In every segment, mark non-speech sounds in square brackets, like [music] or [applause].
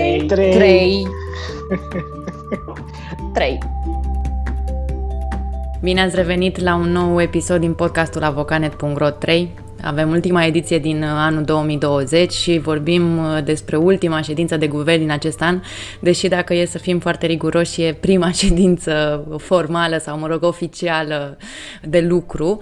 3. 3. 3. 3. Bine ați revenit la un nou episod din podcastul avocanet.ro 3. Avem ultima ediție din uh, anul 2020 și vorbim uh, despre ultima ședință de guvern din acest an, deși dacă e să fim foarte riguroși, e prima [laughs] ședință formală sau, mă rog, oficială de lucru.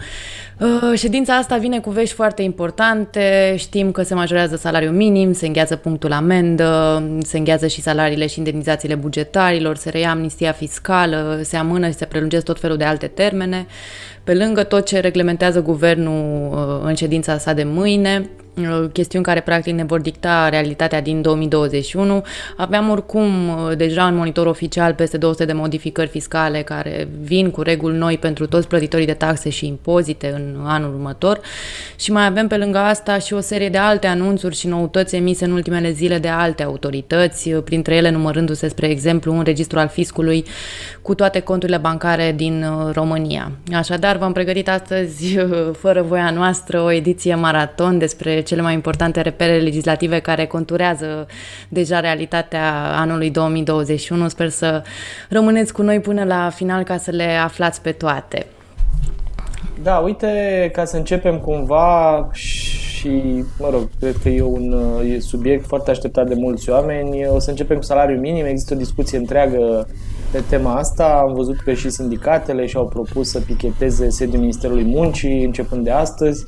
Uh, ședința asta vine cu vești foarte importante. Știm că se majorează salariul minim, se îngheață punctul amendă, se îngheață și salariile și indemnizațiile bugetarilor, se reia amnistia fiscală, se amână și se prelungesc tot felul de alte termene. Pe lângă tot ce reglementează guvernul în ședința sa de mâine, Uh, chestiuni care practic ne vor dicta realitatea din 2021. Aveam oricum uh, deja în monitor oficial peste 200 de modificări fiscale care vin cu reguli noi pentru toți plătitorii de taxe și impozite în anul următor și mai avem pe lângă asta și o serie de alte anunțuri și noutăți emise în ultimele zile de alte autorități, uh, printre ele numărându-se, spre exemplu, un registru al fiscului cu toate conturile bancare din România. Așadar, v-am pregătit astăzi, [laughs] fără voia noastră, o ediție maraton despre cele mai importante repere legislative care conturează deja realitatea anului 2021. Sper să rămâneți cu noi până la final ca să le aflați pe toate. Da, uite, ca să începem cumva și, mă rog, cred că e un e subiect foarte așteptat de mulți oameni, o să începem cu salariul minim. Există o discuție întreagă pe tema asta. Am văzut că și sindicatele și-au propus să picheteze sediul Ministerului Muncii începând de astăzi.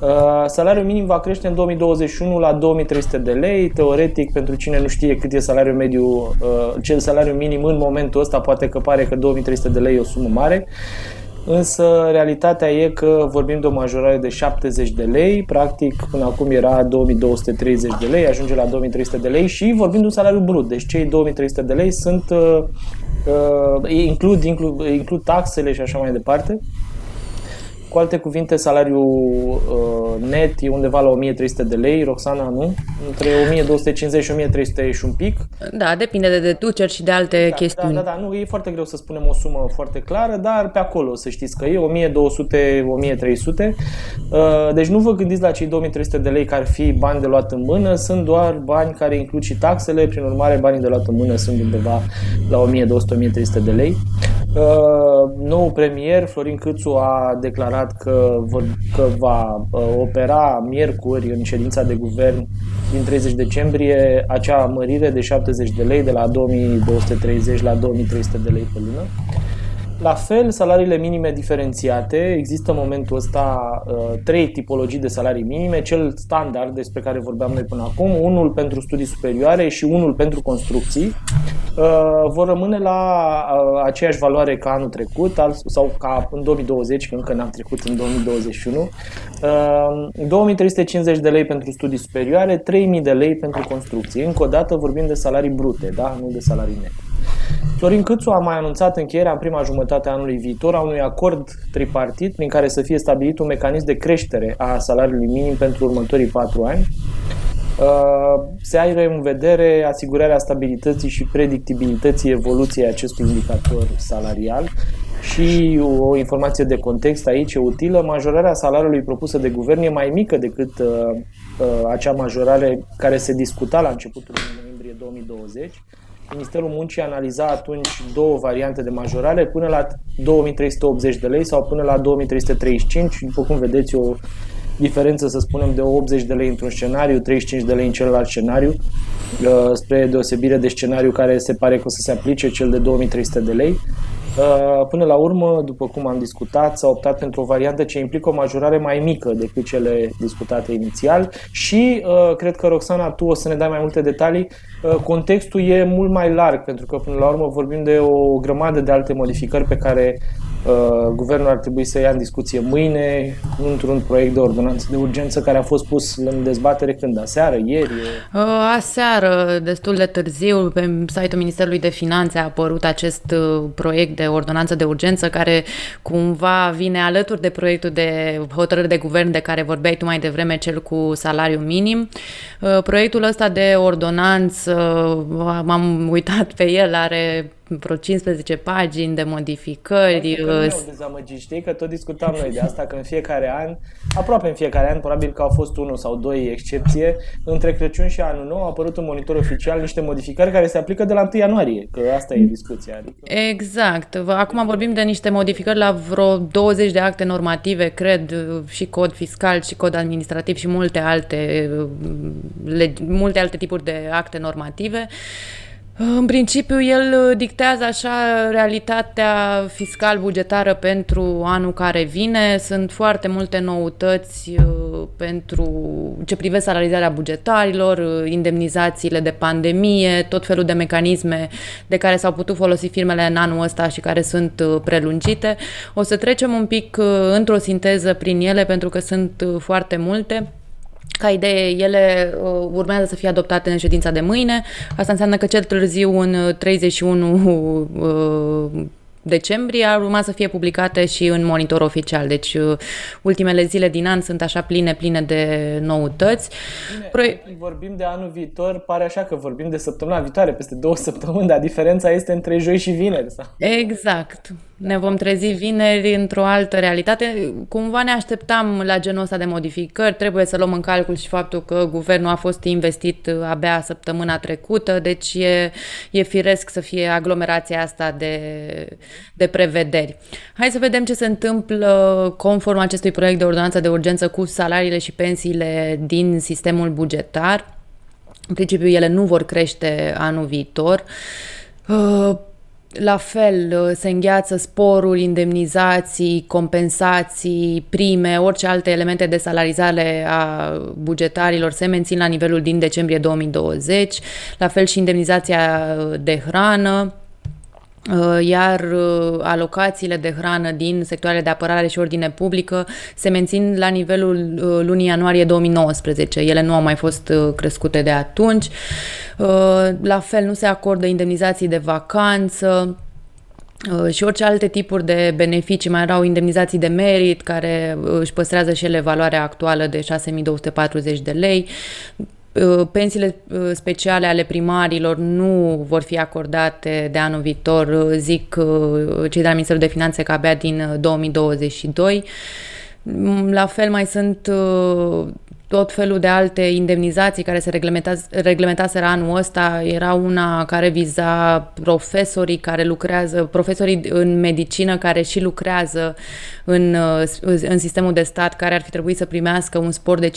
Uh, salariul minim va crește în 2021 la 2300 de lei. Teoretic, pentru cine nu știe cât e salariul mediu, uh, cel salariu minim în momentul ăsta, poate că pare că 2300 de lei e o sumă mare. Însă realitatea e că vorbim de o majorare de 70 de lei, practic până acum era 2230 de lei, ajunge la 2300 de lei și vorbim de un salariu brut. Deci cei 2300 de lei sunt uh, uh, includ, includ, includ taxele și așa mai departe. Cu alte cuvinte, salariul uh, net e undeva la 1300 de lei, Roxana, nu? Între 1250 și 1300 și un pic. Da, depinde de deduceri și de alte da, chestiuni. Da, da, da, nu, e foarte greu să spunem o sumă foarte clară, dar pe acolo să știți că e 1200-1300. Uh, deci nu vă gândiți la cei 2300 de lei care ar fi bani de luat în mână, sunt doar bani care includ și taxele, prin urmare banii de luat în mână sunt undeva la 1200-1300 de lei. Uh, nou premier, Florin Câțu, a declarat că, vor, că va uh, opera miercuri în ședința de guvern din 30 decembrie acea mărire de 70 de lei de la 2230 la 2300 de lei pe lună. La fel, salariile minime diferențiate. Există în momentul ăsta uh, trei tipologii de salarii minime. Cel standard despre care vorbeam noi până acum, unul pentru studii superioare și unul pentru construcții. Uh, vor rămâne la uh, aceeași valoare ca anul trecut al, sau ca în 2020, că încă n-am trecut în 2021. Uh, 2350 de lei pentru studii superioare, 3000 de lei pentru construcții. Încă o dată vorbim de salarii brute, da? nu de salarii nete. Florin Câțu a mai anunțat încheierea în prima jumătate a anului viitor a unui acord tripartit prin care să fie stabilit un mecanism de creștere a salariului minim pentru următorii patru ani. Uh, se are în vedere asigurarea stabilității și predictibilității evoluției acestui indicator salarial și o informație de context aici e utilă. Majorarea salariului propusă de guvern e mai mică decât uh, uh, acea majorare care se discuta la începutul noiembrie 2020 Ministerul Muncii analiza atunci două variante de majorare, până la 2380 de lei sau până la 2335. După cum vedeți, o diferență, să spunem, de 80 de lei într-un scenariu, 35 de lei în celălalt scenariu, uh, spre deosebire de scenariu care se pare că o să se aplice, cel de 2300 de lei. Uh, până la urmă, după cum am discutat, s-a optat pentru o variantă ce implică o majorare mai mică decât cele discutate inițial și uh, cred că, Roxana, tu o să ne dai mai multe detalii. Uh, contextul e mult mai larg, pentru că, până la urmă, vorbim de o grămadă de alte modificări pe care Uh, guvernul ar trebui să ia în discuție mâine într-un proiect de ordonanță de urgență care a fost pus în dezbatere când? Aseară? Ieri? Uh, aseară, destul de târziu, pe site-ul Ministerului de Finanțe a apărut acest uh, proiect de ordonanță de urgență care cumva vine alături de proiectul de hotărâre de guvern de care vorbeai tu mai devreme, cel cu salariu minim. Proiectul ăsta de ordonanță, m-am uitat pe el, are vreo 15 pagini de modificări. Nu uh, dezamăgit, știi că tot discutam noi de asta, că în fiecare an, aproape în fiecare an, probabil că au fost unul sau doi excepție, între Crăciun și Anul Nou a apărut un monitor oficial niște modificări care se aplică de la 1 ianuarie, că asta e discuția. Adică... Exact. Acum vorbim de niște modificări la vreo 20 de acte normative, cred, și cod fiscal, și cod administrativ și multe alte, uh, multe alte tipuri de acte normative. În principiu, el uh, dictează așa realitatea fiscal-bugetară pentru anul care vine. Sunt foarte multe noutăți uh, pentru ce privește salarizarea bugetarilor, uh, indemnizațiile de pandemie, tot felul de mecanisme de care s-au putut folosi firmele în anul ăsta și care sunt prelungite. O să trecem un pic într-o sinteză prin ele pentru că sunt foarte multe. Ca idee, ele uh, urmează să fie adoptate în ședința de mâine. Asta înseamnă că cel târziu în 31 uh, decembrie ar urma să fie publicate și în monitor oficial. Deci uh, ultimele zile din an sunt așa pline, pline de noutăți. Bine, Pro- vorbim de anul viitor, pare așa că vorbim de săptămâna viitoare, peste două săptămâni, dar diferența este între joi și vineri. Sau? Exact. Ne vom trezi vineri într-o altă realitate. Cumva ne așteptam la genul ăsta de modificări. Trebuie să luăm în calcul și faptul că guvernul a fost investit abia săptămâna trecută, deci e, e firesc să fie aglomerația asta de, de prevederi. Hai să vedem ce se întâmplă conform acestui proiect de ordonanță de urgență cu salariile și pensiile din sistemul bugetar. În principiu, ele nu vor crește anul viitor. Uh, la fel, uh, se îngheață sporul, indemnizații, compensații, prime, orice alte elemente de salarizare a bugetarilor se mențin la nivelul din decembrie 2020, la fel și indemnizația de hrană, Uh, iar uh, alocațiile de hrană din sectoarele de apărare și ordine publică se mențin la nivelul uh, lunii ianuarie 2019. Ele nu au mai fost crescute de atunci. La fel, nu se acordă indemnizații de vacanță, și orice alte tipuri de beneficii, mai erau indemnizații de merit care își păstrează și ele valoarea actuală de 6240 de lei, Uh, pensiile uh, speciale ale primarilor nu vor fi acordate de anul viitor, uh, zic cei de la Ministerul de Finanțe că abia din 2022. Mm, la fel mai sunt tot felul de alte indemnizații care se reglementaseră anul ăsta. Era una care viza profesorii care lucrează, profesorii în medicină care și lucrează în, în sistemul de stat, care ar fi trebuit să primească un spor de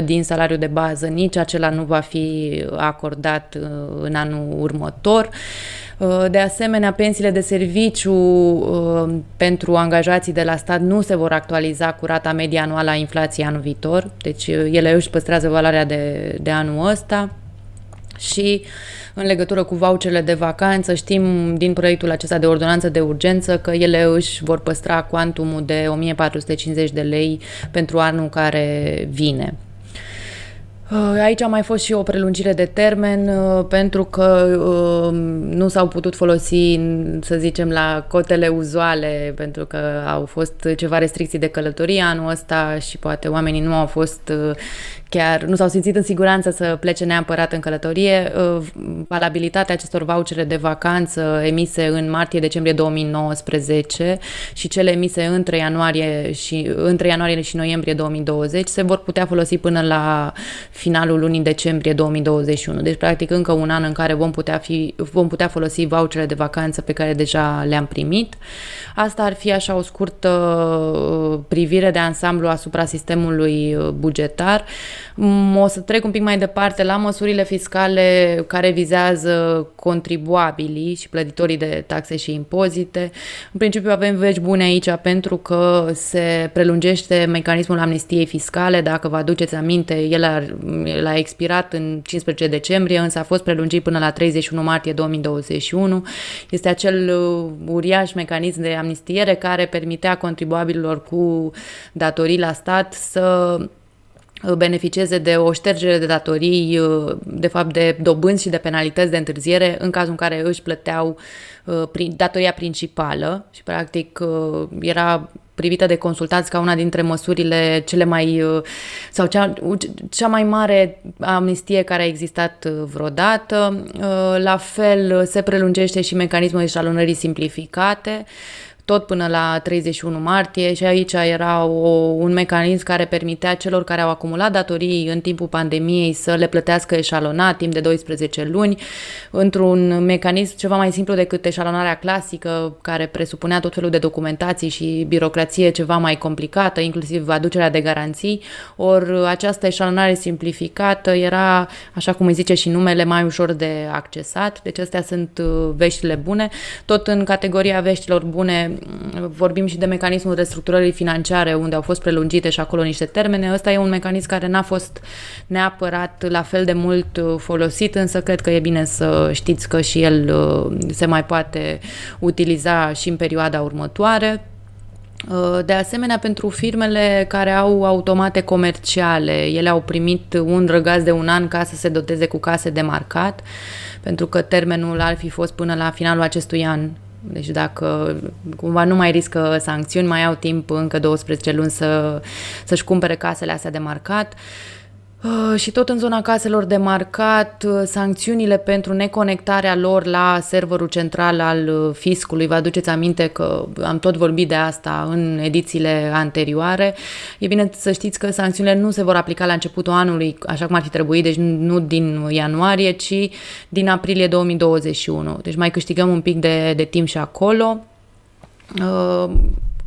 50% din salariul de bază. Nici acela nu va fi acordat uh, în anul următor. Uh, de asemenea, pensiile de serviciu uh, pentru angajații de la stat nu se vor actualiza cu rata medie anuală a inflației anul viitor, deci uh, ele își păstrează valoarea de, de anul ăsta și în legătură cu voucherele de vacanță, știm din proiectul acesta de ordonanță de urgență că ele își vor păstra cuantumul de 1450 de lei pentru anul care vine. Uh, aici a mai fost și o prelungire de termen uh, pentru că uh, nu s-au putut folosi, să zicem, la cotele uzuale pentru că au fost ceva restricții de călătorie anul ăsta și poate oamenii nu au fost chiar nu s-au simțit în siguranță să plece neapărat în călătorie. Uh, valabilitatea acestor vouchere de vacanță emise în martie-decembrie 2019 și cele emise între ianuarie și, între ianuarie și noiembrie 2020 se vor putea folosi până la finalul lunii decembrie 2021. Deci, practic, încă un an în care vom putea, fi, vom putea folosi vouchere de vacanță pe care deja le-am primit. Asta ar fi așa o scurtă uh, privire de ansamblu asupra sistemului uh, bugetar. O să trec un pic mai departe la măsurile fiscale care vizează contribuabilii și plătitorii de taxe și impozite. În principiu avem vești bune aici pentru că se prelungește mecanismul amnistiei fiscale. Dacă vă aduceți aminte, el ar l-a expirat în 15 decembrie, însă a fost prelungit până la 31 martie 2021. Este acel uh, uriaș mecanism de amnistiere care permitea contribuabililor cu datorii la stat să beneficieze de o ștergere de datorii, de fapt de dobânzi și de penalități de întârziere în cazul în care își plăteau datoria principală și practic era privită de consultați ca una dintre măsurile cele mai sau cea, cea mai mare amnistie care a existat vreodată. La fel se prelungește și mecanismul eșalonării simplificate tot până la 31 martie și aici era o, un mecanism care permitea celor care au acumulat datorii în timpul pandemiei să le plătească eșalonat timp de 12 luni, într-un mecanism ceva mai simplu decât eșalonarea clasică, care presupunea tot felul de documentații și birocrație ceva mai complicată, inclusiv aducerea de garanții, ori această eșalonare simplificată era, așa cum îi zice și numele, mai ușor de accesat, deci astea sunt uh, veștile bune. Tot în categoria veștilor bune vorbim și de mecanismul restructurării financiare, unde au fost prelungite și acolo niște termene. Ăsta e un mecanism care n-a fost neapărat la fel de mult uh, folosit, însă cred că e bine să știți că și el uh, se mai poate utiliza și în perioada următoare. Uh, de asemenea, pentru firmele care au automate comerciale, ele au primit un răgaz de un an ca să se doteze cu case de marcat, pentru că termenul ar fi fost până la finalul acestui an deci dacă cumva nu mai riscă sancțiuni, mai au timp încă 12 luni să, să-și cumpere casele astea de marcat. Uh, și tot în zona caselor de marcat, uh, sancțiunile pentru neconectarea lor la serverul central al uh, fiscului, vă aduceți aminte că am tot vorbit de asta în edițiile anterioare. E bine să știți că sancțiunile nu se vor aplica la începutul anului, așa cum ar fi trebuit, deci nu din ianuarie, ci din aprilie 2021. Deci mai câștigăm un pic de, de timp și acolo.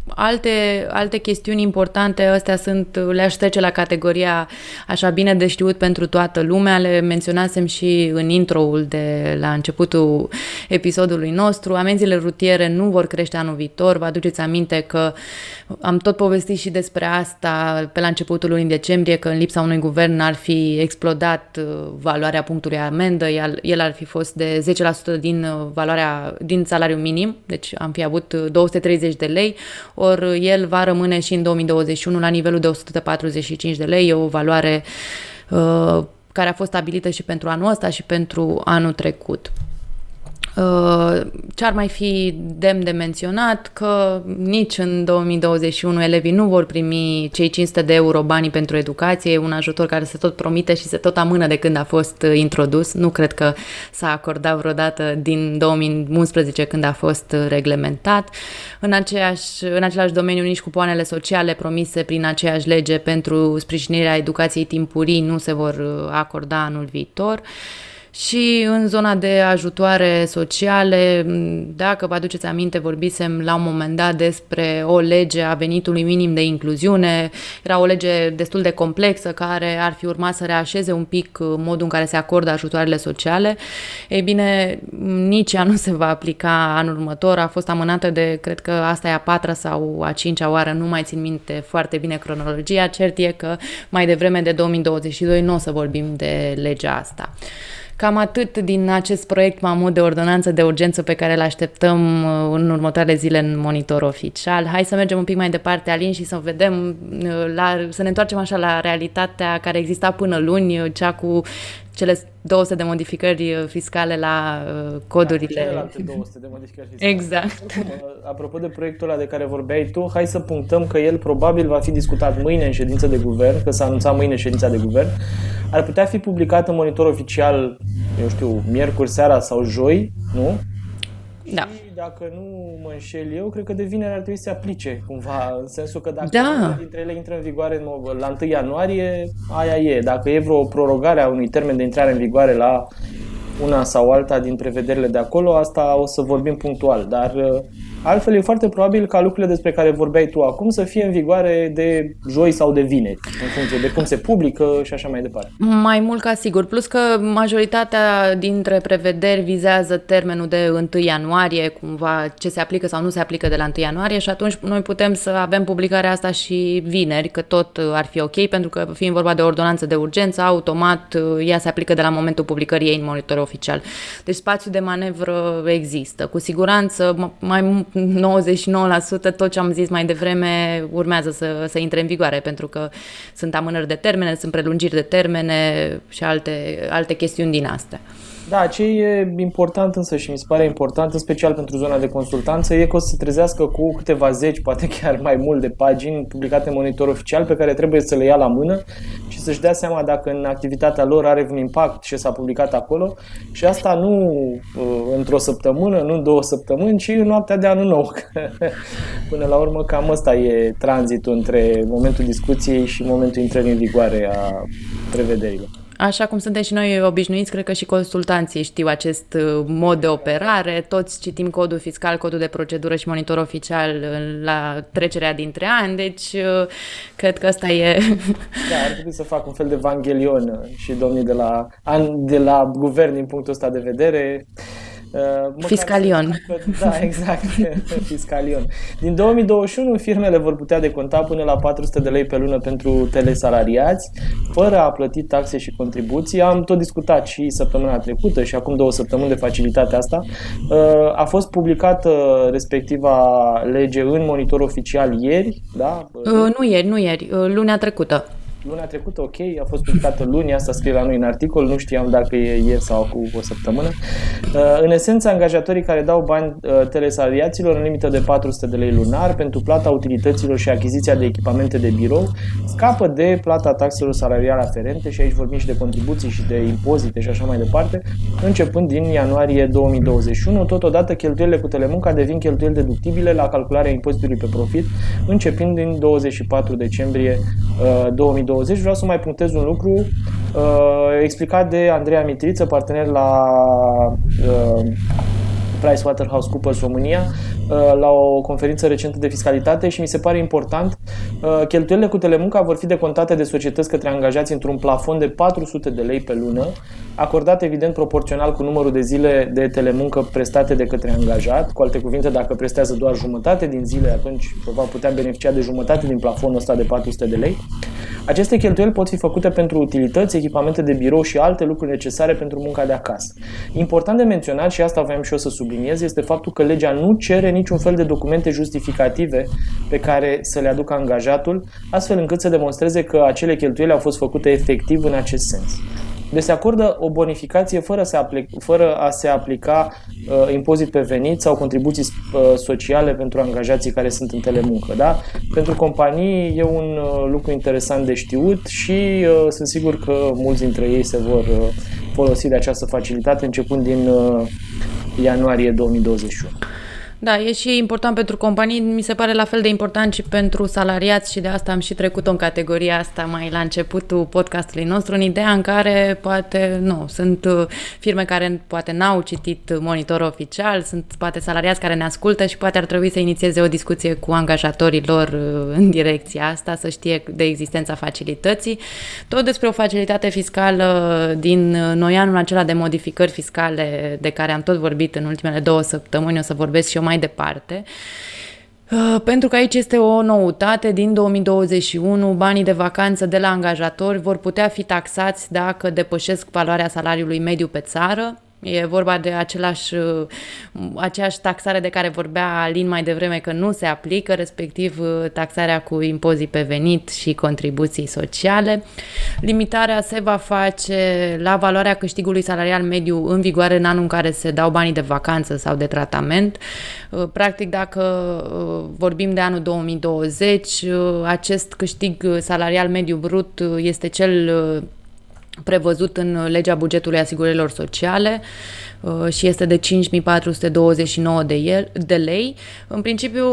Alte, alte chestiuni importante, astea sunt, le-aș trece la categoria așa bine de știut pentru toată lumea, le menționasem și în intro-ul de la începutul episodului nostru. Amenziile rutiere nu vor crește anul viitor, vă aduceți aminte că am tot povestit și despre asta pe la începutul lunii decembrie, că în lipsa unui guvern ar fi explodat uh, valoarea punctului amendă, el ar fi fost de 10% din uh, valoarea, din salariul minim, deci am fi avut 230 uh, de lei, ori el va rămâne și în 2021 la nivelul de 145 de lei, e o valoare uh, care a fost stabilită și pentru anul ăsta și pentru anul trecut. Uh, ce ar mai fi demn de menționat? Că nici în 2021 elevii nu vor primi cei 500 de euro banii pentru educație, e un ajutor care se tot promite și se tot amână de când a fost introdus. Nu cred că s-a acordat vreodată din 2011 când a fost reglementat. În, aceeași, în același domeniu nici cupoanele sociale promise prin aceeași lege pentru sprijinirea educației timpurii nu se vor acorda anul viitor. Și în zona de ajutoare sociale, dacă vă aduceți aminte, vorbisem la un moment dat despre o lege a venitului minim de incluziune. Era o lege destul de complexă care ar fi urmat să reașeze un pic modul în care se acordă ajutoarele sociale. Ei bine, nici ea [laughs] nu se va aplica anul următor. A fost amânată de, cred că asta e a patra sau a cincea oară, nu mai țin minte foarte bine cronologia. Cert e că mai devreme de 2022 nu o să vorbim de legea asta. Cam atât din acest proiect mamut de ordonanță de urgență pe care îl așteptăm uh, în următoarele zile în monitor oficial. Hai să mergem un pic mai departe, Alin, și să vedem, uh, la, să ne întoarcem așa la realitatea care exista până luni, uh, cea cu cele 200 de modificări uh, fiscale la uh, codurile. Da, 200 de modificări fiscale. Exact. Apropo de proiectul ăla de care vorbeai tu, hai să punctăm că el probabil va fi discutat mâine în ședință de guvern, că s-a anunțat mâine ședința de guvern. Ar putea fi publicat în monitor oficial, eu știu, miercuri seara sau joi, nu? Da. Și dacă nu mă înșel eu, cred că de vineri ar trebui să se aplice cumva, în sensul că dacă da. dintre ele intră în vigoare la 1 ianuarie, aia e. Dacă e vreo prorogare a unui termen de intrare în vigoare la una sau alta din prevederile de acolo, asta o să vorbim punctual, dar Altfel e foarte probabil ca lucrurile despre care vorbeai tu acum să fie în vigoare de joi sau de vineri, în funcție de cum se publică și așa mai departe. Mai mult ca sigur, plus că majoritatea dintre prevederi vizează termenul de 1 ianuarie, cumva ce se aplică sau nu se aplică de la 1 ianuarie și atunci noi putem să avem publicarea asta și vineri, că tot ar fi ok, pentru că fiind vorba de ordonanță de urgență, automat ea se aplică de la momentul publicării ei în monitor oficial. Deci spațiu de manevră există. Cu siguranță mai 99% tot ce am zis mai devreme urmează să, să intre în vigoare, pentru că sunt amânări de termene, sunt prelungiri de termene și alte, alte chestiuni din astea. Da, ce e important însă și mi se pare important, în special pentru zona de consultanță, e că o să se trezească cu câteva zeci, poate chiar mai mult de pagini publicate în monitor oficial pe care trebuie să le ia la mână și să-și dea seama dacă în activitatea lor are un impact ce s-a publicat acolo și asta nu uh, într-o săptămână, nu în două săptămâni, ci în noaptea de anul nou. [laughs] Până la urmă cam ăsta e tranzitul între momentul discuției și momentul intrării în vigoare a prevederilor. Așa cum suntem și noi obișnuiți, cred că și consultanții știu acest uh, mod de operare. Toți citim codul fiscal, codul de procedură și monitor oficial la trecerea dintre ani, deci uh, cred că asta e... [laughs] Da, ar trebui să fac un fel de Evangelion și domnii de la, de la guvern din punctul ăsta de vedere. Uh, Fiscalion. Da, exact, [laughs] Fiscalion. Din 2021, firmele vor putea deconta până la 400 de lei pe lună pentru telesalariați, fără a plăti taxe și contribuții. Am tot discutat și săptămâna trecută și acum două săptămâni de facilitatea asta. Uh, a fost publicată respectiva lege în monitor oficial ieri, da? Uh, nu ieri, nu ieri, lunea trecută luna trecută, ok, a fost publicată luni, asta scrie la noi în articol, nu știam dacă e ieri sau cu o săptămână. Uh, în esență, angajatorii care dau bani uh, telesalariaților în limită de 400 de lei lunar pentru plata utilităților și achiziția de echipamente de birou scapă de plata taxelor salariale aferente și aici vorbim și de contribuții și de impozite și așa mai departe, începând din ianuarie 2021. Totodată, cheltuielile cu telemunca devin cheltuieli deductibile la calcularea impozitului pe profit, începând din 24 decembrie 2021 2020, vreau să mai punctez un lucru uh, explicat de Andreea Mitriță, partener la uh, PricewaterhouseCoopers România, uh, la o conferință recentă de fiscalitate și mi se pare important. Uh, cheltuielile cu telemunca vor fi decontate de societăți către angajați într-un plafon de 400 de lei pe lună, acordat evident proporțional cu numărul de zile de telemuncă prestate de către angajat. Cu alte cuvinte, dacă prestează doar jumătate din zile, atunci va putea beneficia de jumătate din plafonul ăsta de 400 de lei. Aceste cheltuieli pot fi făcute pentru utilități, echipamente de birou și alte lucruri necesare pentru munca de acasă. Important de menționat, și asta vreau și eu să subliniez, este faptul că legea nu cere niciun fel de documente justificative pe care să le aducă angajatul, astfel încât să demonstreze că acele cheltuieli au fost făcute efectiv în acest sens. Deci se acordă o bonificație fără, să aplic, fără a se aplica uh, impozit pe venit sau contribuții uh, sociale pentru angajații care sunt în telemuncă. Da? Pentru companii e un uh, lucru interesant de știut și uh, sunt sigur că mulți dintre ei se vor uh, folosi de această facilitate începând din uh, ianuarie 2021. Da, e și important pentru companii, mi se pare la fel de important și pentru salariați și de asta am și trecut în categoria asta mai la începutul podcastului nostru, în ideea în care poate, nu, sunt uh, firme care poate n-au citit monitor oficial, sunt poate salariați care ne ascultă și poate ar trebui să inițieze o discuție cu angajatorii lor uh, în direcția asta, să știe de existența facilității. Tot despre o facilitate fiscală din noi anul acela de modificări fiscale de care am tot vorbit în ultimele două săptămâni, o să vorbesc și eu mai departe. Uh, pentru că aici este o noutate, din 2021 banii de vacanță de la angajatori vor putea fi taxați dacă depășesc valoarea salariului mediu pe țară, E vorba de același, uh, aceeași taxare de care vorbea Alin mai devreme că nu se aplică, respectiv uh, taxarea cu impozii pe venit și contribuții sociale. Limitarea se va face la valoarea câștigului salarial mediu în vigoare în anul în care se dau banii de vacanță sau de tratament. Uh, practic, dacă vorbim de anul 2020, acest câștig salarial mediu brut este cel prevăzut în legea bugetului asigurărilor sociale uh, și este de 5429 de, el, de lei. În principiu,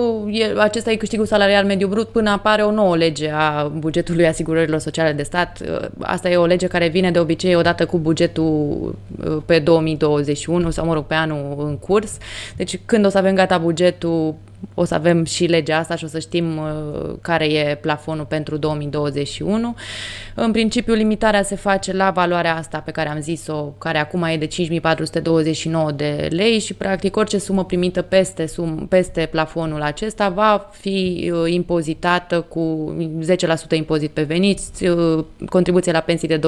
acesta e câștigul salarial mediu brut până apare o nouă lege a bugetului asigurărilor sociale de stat. Uh, asta e o lege care vine de obicei odată cu bugetul uh, pe 2021 sau, mă rog, pe anul în curs. Deci când o să avem gata bugetul o să avem și legea asta și o să știm uh, care e plafonul pentru 2021. În principiu, limitarea se face la valoarea asta pe care am zis-o, care acum e de 5429 de lei și practic orice sumă primită peste, sum, peste plafonul acesta va fi uh, impozitată cu 10% impozit pe veniți, uh, contribuție la pensii de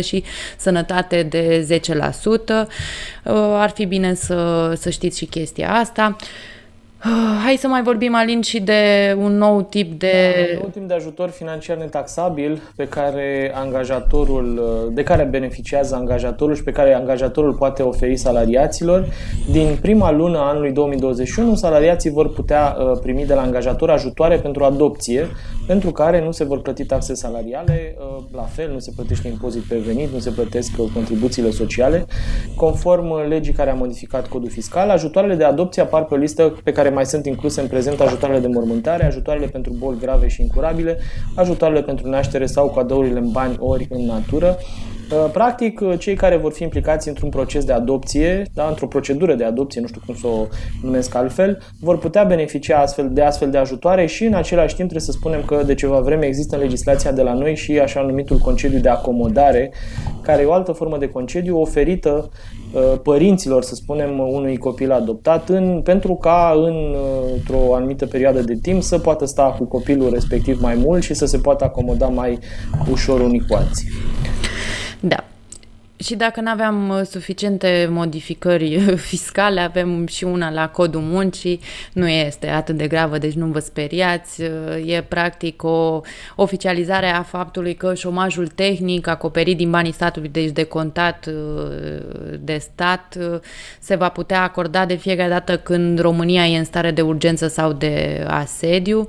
25% și sănătate de 10%. Ar fi bine să, să știți și chestia asta. Hai să mai vorbim, Alin, și de un nou tip de... Da, un nou tip de ajutor financiar netaxabil pe care angajatorul, de care beneficiază angajatorul și pe care angajatorul poate oferi salariaților. Din prima lună a anului 2021, salariații vor putea uh, primi de la angajator ajutoare pentru adopție, pentru care nu se vor plăti taxe salariale, uh, la fel nu se plătește impozit pe venit, nu se plătesc uh, contribuțiile sociale. Conform legii care a modificat codul fiscal, ajutoarele de adopție apar pe o listă pe care mai sunt incluse în prezent ajutoarele de mormântare, ajutoarele pentru boli grave și incurabile, ajutoarele pentru naștere sau cadourile în bani ori în natură. Uh, practic, uh, cei care vor fi implicați într-un proces de adopție, da, într-o procedură de adopție, nu știu cum să o numesc altfel, vor putea beneficia astfel de astfel de ajutoare și în același timp trebuie să spunem că de ceva vreme există în legislația de la noi și așa numitul concediu de acomodare, care e o altă formă de concediu oferită uh, părinților, să spunem, unui copil adoptat în, pentru ca în, într-o anumită perioadă de timp să poată sta cu copilul respectiv mai mult și să se poată acomoda mai ușor unii cu alții. Da. Și dacă nu aveam uh, suficiente modificări [laughs] fiscale, avem și una la codul muncii, nu este atât de gravă, deci nu vă speriați. Uh, e practic o oficializare a faptului că șomajul tehnic acoperit din banii statului, deci de contat uh, de stat, se va putea acorda de fiecare dată când România e în stare de urgență sau de asediu. Uh,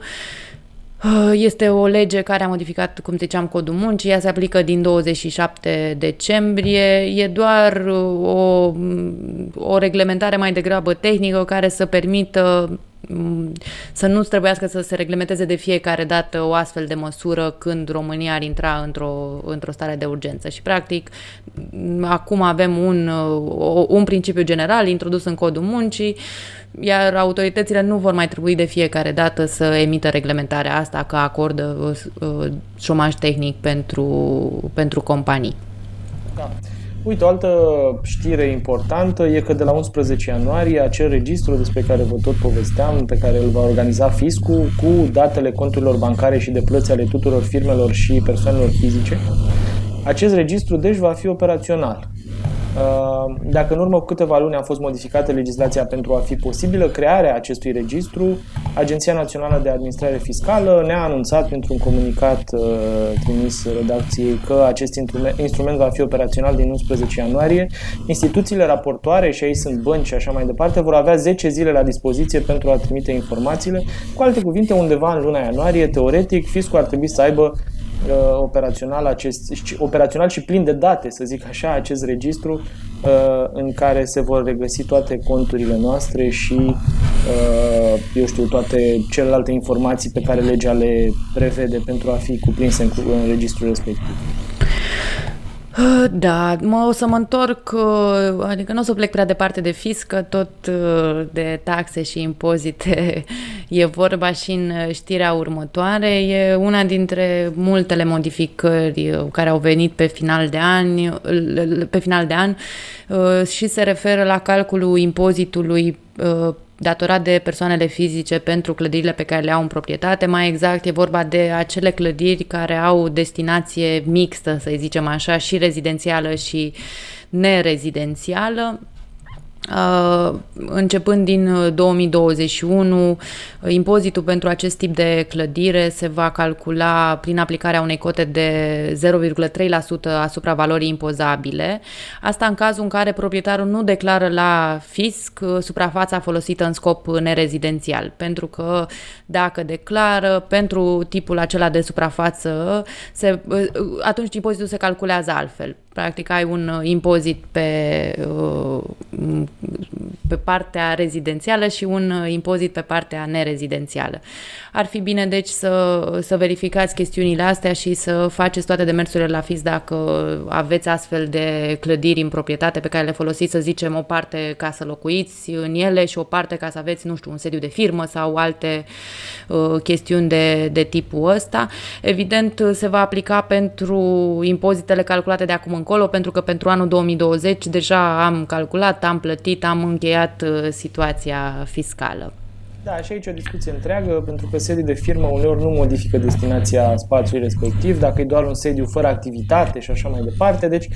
este o lege care a modificat, cum ziceam, codul muncii, ea se aplică din 27 decembrie, e doar uh, o, o reglementare mai degrabă tehnică care să permită Mm, să nu trebuiască să se reglementeze de fiecare dată o astfel de măsură când România ar intra într-o, într-o stare de urgență. Și, practic, acum avem un, un principiu general introdus în codul muncii, iar autoritățile nu vor mai trebui de fiecare dată să emită reglementarea asta că acordă uh, șomaj tehnic pentru, pentru companii. Da. Uite, o altă știre importantă e că de la 11 ianuarie acel registru despre care vă tot povesteam, pe care îl va organiza fiscul cu datele conturilor bancare și de plăți ale tuturor firmelor și persoanelor fizice, acest registru deci va fi operațional. Uh, dacă în urmă cu câteva luni a fost modificată legislația pentru a fi posibilă crearea acestui registru, Agenția Națională de Administrare Fiscală ne-a anunțat printr-un comunicat uh, trimis redacției că acest instrument va fi operațional din 11 ianuarie. Instituțiile raportoare, și aici sunt bănci și așa mai departe, vor avea 10 zile la dispoziție pentru a trimite informațiile. Cu alte cuvinte, undeva în luna ianuarie, teoretic, fiscul ar trebui să aibă uh, operațional, acest, operațional și plin de date, să zic așa, acest registru uh, în care se vor regăsi toate conturile noastre și, uh, eu știu, toate celelalte informații pe care legea le prevede pentru a fi cuprinse în, în registrul respectiv. Da, mă, o să mă întorc, uh, adică nu o să plec prea departe de fisc, că tot uh, de taxe și impozite [laughs] e vorba și în știrea următoare. E una dintre multele modificări uh, care au venit pe final de an, pe final de an și se referă la calculul impozitului datorat de persoanele fizice pentru clădirile pe care le au în proprietate. Mai exact, e vorba de acele clădiri care au destinație mixtă, să zicem așa, și rezidențială și nerezidențială. Uh, începând din 2021, uh, impozitul pentru acest tip de clădire se va calcula prin aplicarea unei cote de 0,3% asupra valorii impozabile. Asta în cazul în care proprietarul nu declară la fisc uh, suprafața folosită în scop nerezidențial, pentru că dacă declară pentru tipul acela de suprafață, se, atunci impozitul se calculează altfel. Practic ai un uh, impozit pe, uh, pe partea rezidențială și un uh, impozit pe partea nerezidențială. Ar fi bine deci să, să verificați chestiunile astea și să faceți toate demersurile la FIS dacă aveți astfel de clădiri în proprietate pe care le folosiți, să zicem, o parte ca să locuiți în ele și o parte ca să aveți, nu știu, un sediu de firmă sau alte uh, chestiuni de, de tipul ăsta. Evident, se va aplica pentru impozitele calculate de acum încolo, pentru că pentru anul 2020 deja am calculat, am plătit, am încheiat uh, situația fiscală. Da, și aici o discuție întreagă, pentru că sediul de firmă uneori nu modifică destinația spațiului respectiv, dacă e doar un sediu fără activitate și așa mai departe. Deci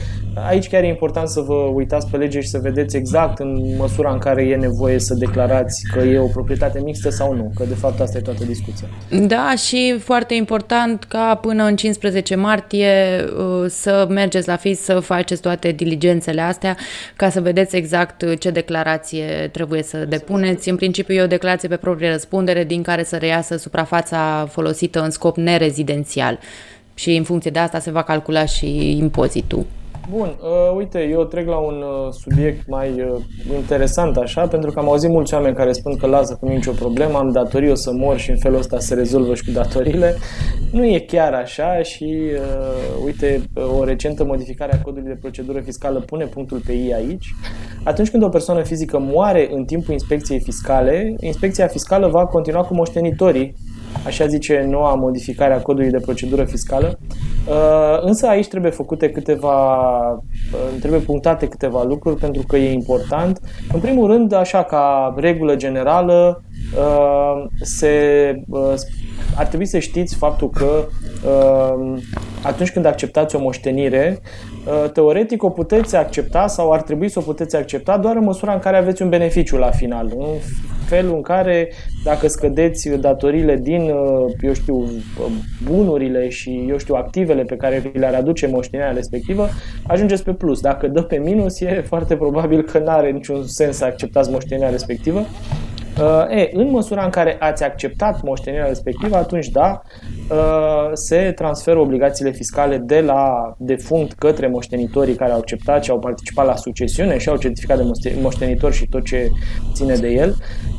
aici chiar e important să vă uitați pe lege și să vedeți exact în măsura în care e nevoie să declarați că e o proprietate mixtă sau nu, că de fapt asta e toată discuția. Da, și foarte important ca până în 15 martie uh, să mergeți la FIS să faceți toate diligențele astea ca să vedeți exact ce declarație trebuie să depuneți. În principiu e o declarație pe proprie răspundere din care să reiasă suprafața folosită în scop nerezidențial și în funcție de asta se va calcula și impozitul. Bun, uh, uite, eu trec la un uh, subiect mai uh, interesant așa, pentru că am auzit mulți oameni care spun că lasă cu nicio problemă, am datorii, o să mor și în felul ăsta se rezolvă și cu datoriile. Nu e chiar așa și, uh, uite, o recentă modificare a codului de procedură fiscală pune punctul pe ei aici. Atunci când o persoană fizică moare în timpul inspecției fiscale, inspecția fiscală va continua cu moștenitorii așa zice noua modificare a codului de procedură fiscală. Uh, însă aici trebuie făcute câteva, uh, trebuie punctate câteva lucruri pentru că e important. În primul rând, așa ca regulă generală, uh, se, ar trebui să știți faptul că atunci când acceptați o moștenire, teoretic o puteți accepta sau ar trebui să o puteți accepta doar în măsura în care aveți un beneficiu la final. În felul în care dacă scădeți datoriile din, uh, eu știu, bunurile și, eu știu, activele pe care le-ar aduce moștenirea respectivă, ajungeți pe plus. Dacă dă pe minus, e foarte probabil că nu are niciun sens să acceptați moștenirea respectivă. Uh, e, în măsura în care ați acceptat moștenirea respectivă, atunci da, uh, se transferă obligațiile fiscale de la defunct către moștenitorii care au acceptat și au participat la succesiune și au certificat de moștenitor și tot ce ține de el.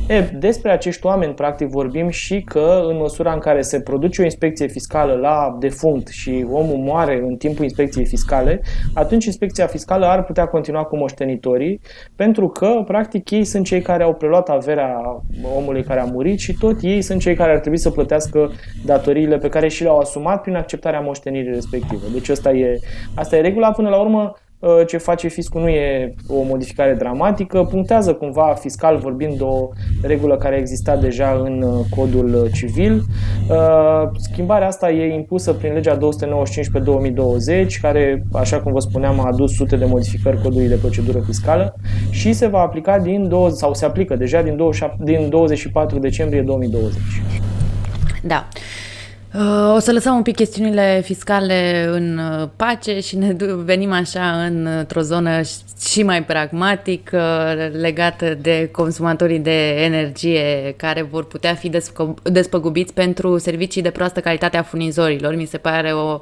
E, despre acești oameni, practic, vorbim și că în măsura în care se produce o inspecție fiscală la defunct și omul moare în timpul inspecției fiscale, atunci inspecția fiscală ar putea continua cu moștenitorii, pentru că, practic, ei sunt cei care au preluat averea omului care a murit și tot ei sunt cei care ar trebui să plătească datoriile pe care și le-au asumat prin acceptarea moștenirii respective. Deci asta e, asta e regula. Până la urmă, Uh, ce face fiscul nu e o modificare dramatică, punctează cumva fiscal vorbind o regulă care exista deja în uh, codul civil. Uh, schimbarea asta e impusă prin legea 295 pe 2020, care, așa cum vă spuneam, a adus sute de modificări codului de procedură fiscală și se va aplica din 20, sau se aplică deja din, 27, din 24 decembrie 2020. Da. Uh, o să lăsăm un pic chestiunile fiscale în uh, pace și ne venim așa într-o zonă și mai pragmatică legată de consumatorii de energie care vor putea fi despăgubiți pentru servicii de proastă calitate a furnizorilor. Mi se pare o,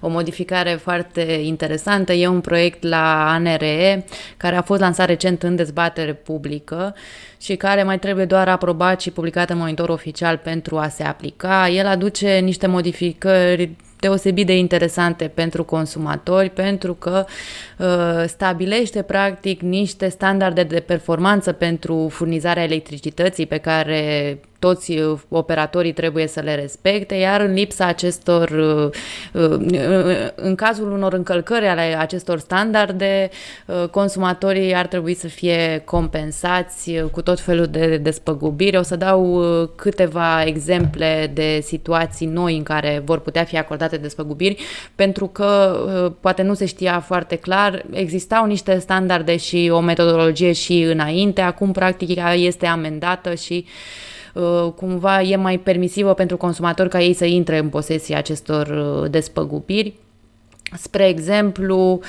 o modificare foarte interesantă. E un proiect la ANRE care a fost lansat recent în dezbatere publică și care mai trebuie doar aprobat și publicat în monitor oficial pentru a se aplica. El aduce niște modificări deosebit de interesante pentru consumatori pentru că uh, stabilește practic niște standarde de performanță pentru furnizarea electricității pe care toți uh, operatorii trebuie să le respecte, iar în lipsa acestor, în cazul unor încălcări ale acestor standarde, consumatorii ar trebui să fie compensați cu tot felul de despăgubiri. O să dau câteva exemple de situații noi în care vor putea fi acordate despăgubiri, pentru că poate nu se știa foarte clar, existau niște standarde și o metodologie și înainte, acum practica este amendată și uh, cumva e mai permisivă pentru consumatori ca ei să intre în posesia acestor uh, despăgubiri. Spre exemplu,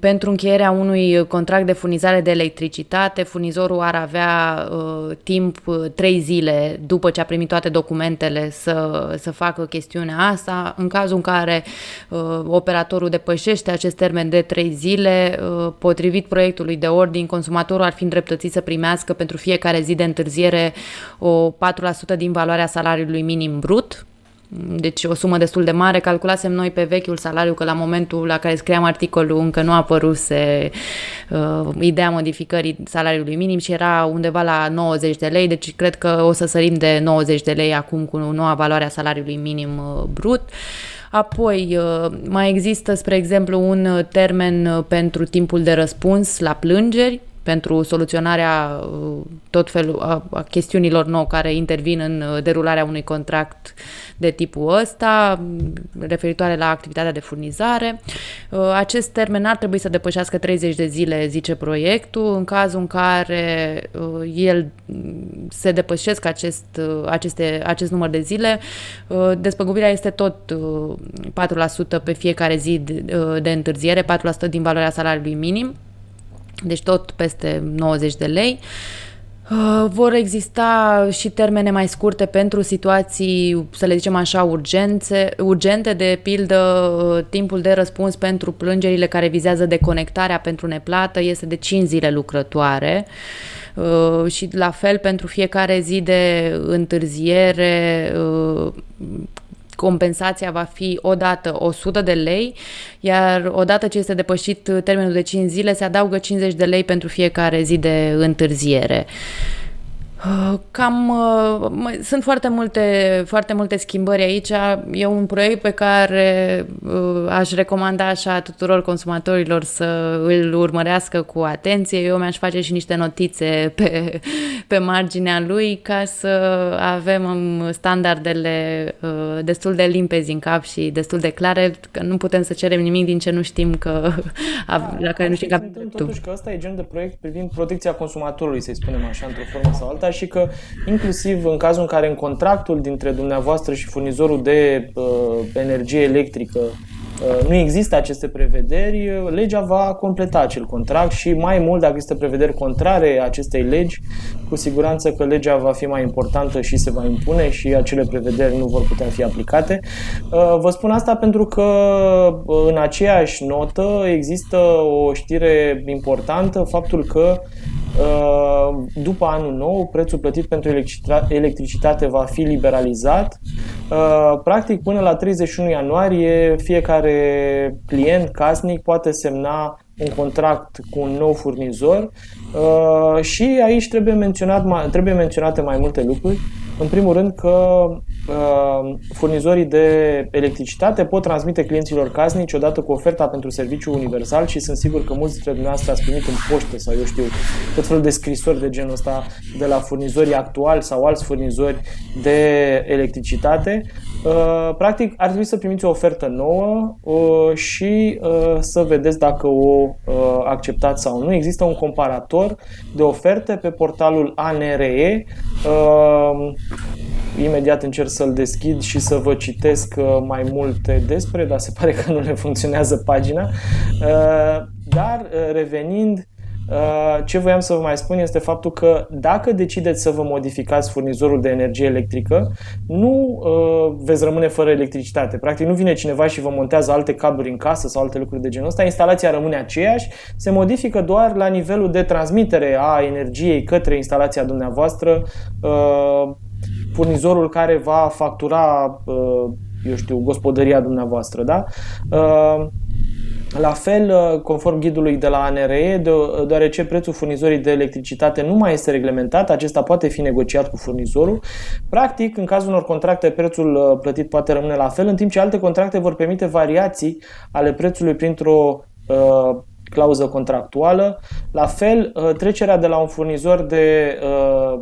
pentru încheierea unui contract de furnizare de electricitate, furnizorul ar avea uh, timp uh, 3 zile după ce a primit toate documentele să, să facă chestiunea asta. În cazul în care uh, operatorul depășește acest termen de 3 zile, uh, potrivit proiectului de ordin, consumatorul ar fi îndreptățit să primească pentru fiecare zi de întârziere o 4% din valoarea salariului minim brut, deci o sumă destul de mare. Calculasem noi pe vechiul salariu că la momentul la care scriam articolul încă nu a apăruse uh, ideea modificării salariului minim și era undeva la 90 de lei, deci cred că o să sărim de 90 de lei acum cu noua valoare a salariului minim uh, brut. Apoi, uh, mai există, spre exemplu, un termen uh, pentru timpul de răspuns la plângeri, pentru soluționarea uh, tot felul a, a chestiunilor nou care intervin în uh, derularea unui contract de tipul ăsta, referitoare la activitatea de furnizare. Uh, acest termen ar trebui să depășească 30 de zile, zice proiectul, în cazul în care el se depășesc acest, aceste, acest număr de zile, despăgubirea este tot 4% pe fiecare zi de, de întârziere, 4% din valoarea salariului minim, deci tot peste 90 de lei. Uh, vor exista și termene mai scurte pentru situații, să le zicem așa, urgențe, urgente, de pildă uh, timpul de răspuns pentru plângerile care vizează deconectarea pentru neplată este de 5 zile lucrătoare uh, și la fel pentru fiecare zi de întârziere compensația va fi odată 100 de lei, iar odată ce este depășit termenul de 5 zile, se adaugă 50 de lei pentru fiecare zi de întârziere. Uh, cam uh, sunt foarte multe, foarte multe schimbări aici. E un proiect pe care uh, aș recomanda așa tuturor consumatorilor să îl urmărească cu atenție. Eu mi-aș face și niște notițe pe, pe marginea lui ca să avem um, standardele destul de limpezi în cap și destul de clare, că nu putem să cerem nimic din ce nu știm că da, la care nu știm că Totuși că ăsta e gen de proiect privind protecția consumatorului, să-i spunem așa, într-o formă sau alta și că inclusiv în cazul în care în contractul dintre dumneavoastră și furnizorul de uh, energie electrică uh, nu există aceste prevederi, uh, legea va completa acel contract și mai mult dacă există prevederi contrare acestei legi, cu siguranță că legea va fi mai importantă și se va impune și acele prevederi nu vor putea fi aplicate. Uh, vă spun asta pentru că în aceeași notă există o știre importantă, faptul că Uh, după anul nou, prețul plătit pentru electricitate va fi liberalizat. Uh, practic, până la 31 ianuarie, fiecare client casnic poate semna un contract cu un nou furnizor uh, și aici trebuie, menționat, trebuie menționate mai multe lucruri. În primul rând că uh, furnizorii de electricitate pot transmite clienților casnici odată cu oferta pentru serviciu universal și sunt sigur că mulți dintre dumneavoastră ați primit în poște sau eu știu tot felul de scrisori de genul ăsta de la furnizorii actuali sau alți furnizori de electricitate. Uh, practic ar trebui să primiți o ofertă nouă uh, și uh, să vedeți dacă o uh, acceptați sau nu. Există un comparator de oferte pe portalul ANRE. Uh, imediat încerc să-l deschid și să vă citesc uh, mai multe despre, dar se pare că nu le funcționează pagina. Uh, dar uh, revenind, ce voiam să vă mai spun este faptul că dacă decideți să vă modificați furnizorul de energie electrică, nu veți rămâne fără electricitate. Practic nu vine cineva și vă montează alte cabluri în casă sau alte lucruri de genul ăsta, instalația rămâne aceeași, se modifică doar la nivelul de transmitere a energiei către instalația dumneavoastră furnizorul care va factura, uh, eu știu, gospodăria dumneavoastră, da? Uh, La fel, uh, conform ghidului de la ANRE, deoarece prețul furnizorii de electricitate nu mai este reglementat, acesta poate fi negociat cu furnizorul. Practic, în cazul unor contracte, prețul uh, plătit poate rămâne la fel, în timp ce alte contracte vor permite variații ale prețului printr-o uh, clauză contractuală. La fel, uh, trecerea de la un furnizor de uh,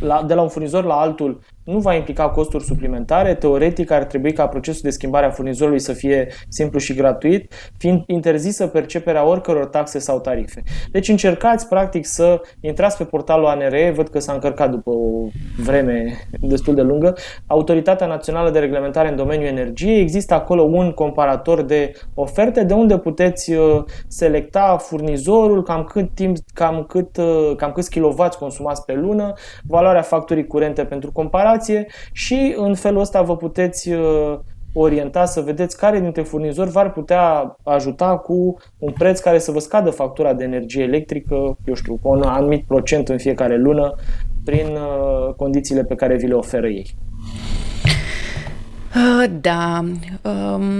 la, de la un furnizor la altul nu va implica costuri suplimentare. Teoretic ar trebui ca procesul de schimbare a furnizorului să fie simplu și gratuit, fiind interzisă perceperea oricăror taxe sau tarife. Deci încercați practic să intrați pe portalul ANRE, văd că s-a încărcat după o vreme destul de lungă, Autoritatea Națională de Reglementare în domeniul energiei, există acolo un comparator de oferte de unde puteți uh, selecta furnizorul, cam cât timp, cam cât, uh, cam câți kilovați consumați pe lună, valoarea facturii curente pentru comparație comparație și în felul ăsta vă puteți uh, orienta să vedeți care dintre furnizori v-ar putea ajuta cu un preț care să vă scadă factura de energie electrică, eu știu, cu un anumit procent în fiecare lună prin uh, condițiile pe care vi le oferă ei. Uh, da,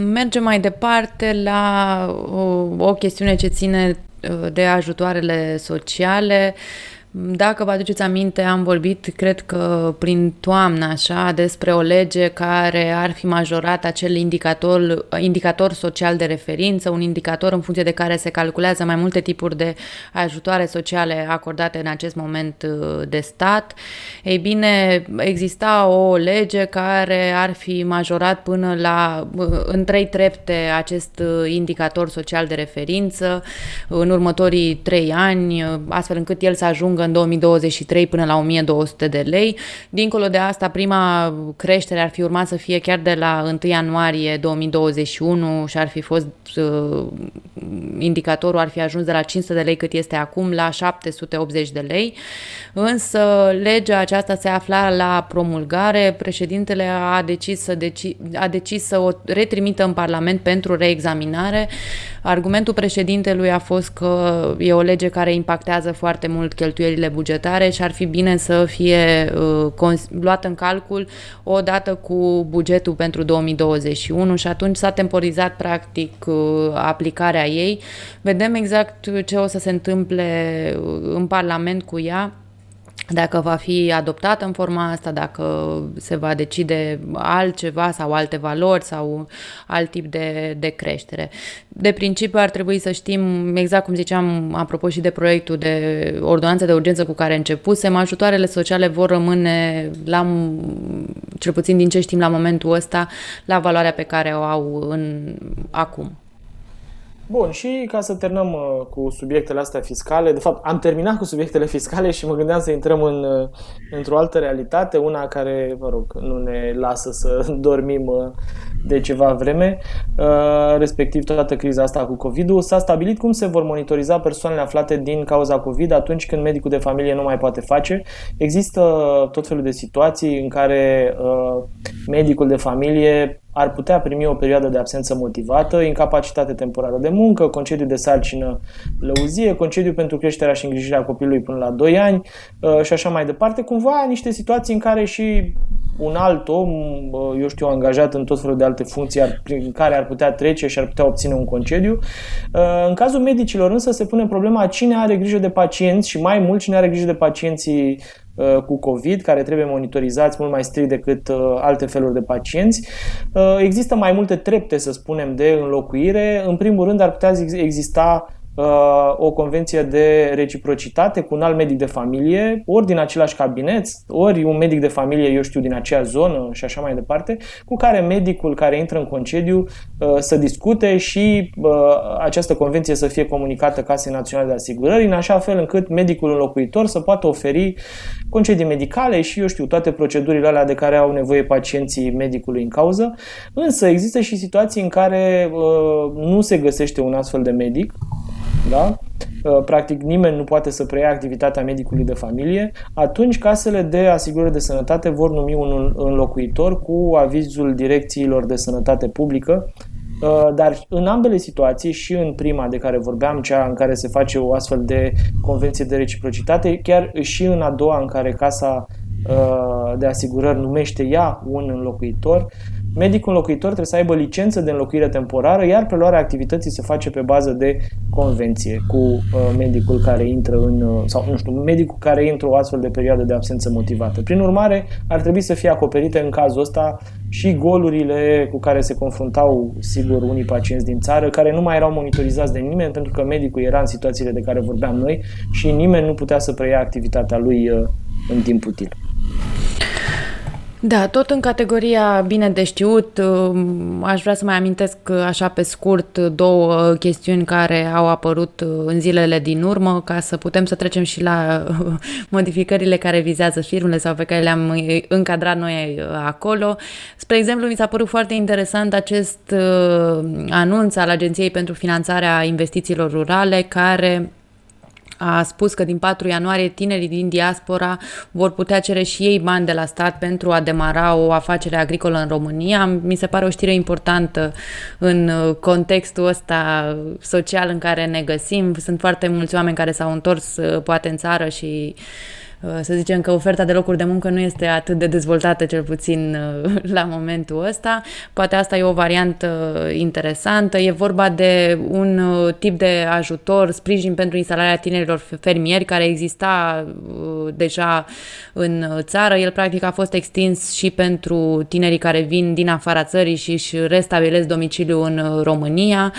mergem mai departe la o, o chestiune ce ține de ajutoarele sociale. Dacă vă aduceți aminte, am vorbit, cred că prin toamnă, așa, despre o lege care ar fi majorat acel indicator, indicator social de referință, un indicator în funcție de care se calculează mai multe tipuri de ajutoare sociale acordate în acest moment uh, de stat. Ei bine, exista o lege care ar fi majorat până la, uh, în trei trepte, acest uh, indicator social de referință în următorii trei ani, astfel încât el să ajungă ajungă în 2023 până la 1200 de lei. Dincolo de asta, prima creștere ar fi urmat să fie chiar de la 1 ianuarie 2021 și ar fi fost uh, indicatorul ar fi ajuns de la 500 de lei cât este acum la 780 de lei. Însă legea aceasta se afla la promulgare, președintele a decis să, deci, a decis să o retrimită în Parlament pentru reexaminare. Argumentul președintelui a fost că e o lege care impactează foarte mult cheltuielile cheltuielile bugetare și ar fi bine să fie uh, luat în calcul odată cu bugetul pentru 2021 și atunci s-a temporizat practic uh, aplicarea ei. Vedem exact ce o să se întâmple uh, în Parlament cu ea dacă va fi adoptată în forma asta, dacă se va decide altceva sau alte valori sau alt tip de, de creștere. De principiu ar trebui să știm, exact cum ziceam, apropo și de proiectul de ordonanță de urgență cu care începusem, ajutoarele sociale vor rămâne, la, cel puțin din ce știm la momentul ăsta, la valoarea pe care o au în, acum. Bun, și ca să terminăm uh, cu subiectele astea fiscale, de fapt am terminat cu subiectele [laughs] fiscale și mă gândeam să intrăm în, uh, într-o altă realitate, una care, mă rog, nu ne lasă să [laughs] dormim uh, de ceva vreme, respectiv toată criza asta cu COVID-ul. S-a stabilit cum se vor monitoriza persoanele aflate din cauza COVID atunci când medicul de familie nu mai poate face. Există tot felul de situații în care medicul de familie ar putea primi o perioadă de absență motivată, incapacitate temporară de muncă, concediu de sarcină lăuzie, concediu pentru creșterea și îngrijirea copilului până la 2 ani uh, și așa mai departe. Cumva niște situații în care și un alt om, uh, eu știu, angajat în tot felul de alte funcții prin care ar putea trece și ar putea obține un concediu. Uh, în cazul medicilor însă se pune problema cine are grijă de pacienți și mai mult cine are grijă de pacienții Uh, cu COVID, care trebuie monitorizați mult mai strict decât uh, alte feluri de pacienți. Uh, există mai multe trepte, să spunem, de înlocuire. În primul rând, ar putea exista o convenție de reciprocitate cu un alt medic de familie, ori din același cabinet, ori un medic de familie, eu știu, din acea zonă și așa mai departe, cu care medicul care intră în concediu să discute și această convenție să fie comunicată Casei Naționale de Asigurări, în așa fel încât medicul înlocuitor să poată oferi concedii medicale și, eu știu, toate procedurile alea de care au nevoie pacienții medicului în cauză. Însă există și situații în care uh, nu se găsește un astfel de medic, da? Uh, practic nimeni nu poate să preia activitatea medicului de familie, atunci casele de asigurări de sănătate vor numi un înlocuitor cu avizul direcțiilor de sănătate publică Uh, dar în ambele situații, și în prima de care vorbeam, cea în care se face o astfel de convenție de reciprocitate, chiar și în a doua în care casa uh, de asigurări numește ea un înlocuitor, medicul înlocuitor trebuie să aibă licență de înlocuire temporară, iar preluarea activității se face pe bază de convenție cu uh, medicul care intră în, uh, sau nu știu, medicul care intră o astfel de perioadă de absență motivată. Prin urmare, ar trebui să fie acoperite în cazul ăsta și golurile cu care se confruntau, sigur, unii pacienți din țară, care nu mai erau monitorizați de nimeni, pentru că medicul era în situațiile de care vorbeam noi și nimeni nu putea să preia activitatea lui uh, în timp util. Da, tot în categoria bine de știut, um, aș vrea să mai amintesc așa pe scurt două chestiuni care au apărut în zilele din urmă, ca să putem să trecem și la [laughs] modificările care vizează firmele sau pe care le-am încadrat noi acolo. Spre exemplu, mi s-a părut foarte interesant acest uh, anunț al Agenției pentru Finanțarea Investițiilor Rurale, care a spus că din 4 ianuarie tinerii din diaspora vor putea cere și ei bani de la stat pentru a demara o afacere agricolă în România. Mi se pare o știre importantă în contextul ăsta social în care ne găsim. Sunt foarte mulți oameni care s-au întors poate în țară și uh, Uh, să zicem că oferta de locuri de muncă nu este atât de dezvoltată, cel puțin uh, [laughs] la momentul ăsta. Poate asta e o variantă interesantă. E vorba de un uh, tip de ajutor, sprijin pentru instalarea tinerilor fermieri, care exista deja în țară. El practic a fost extins și pentru tinerii care vin din afara țării și își restabilesc domiciliul în România.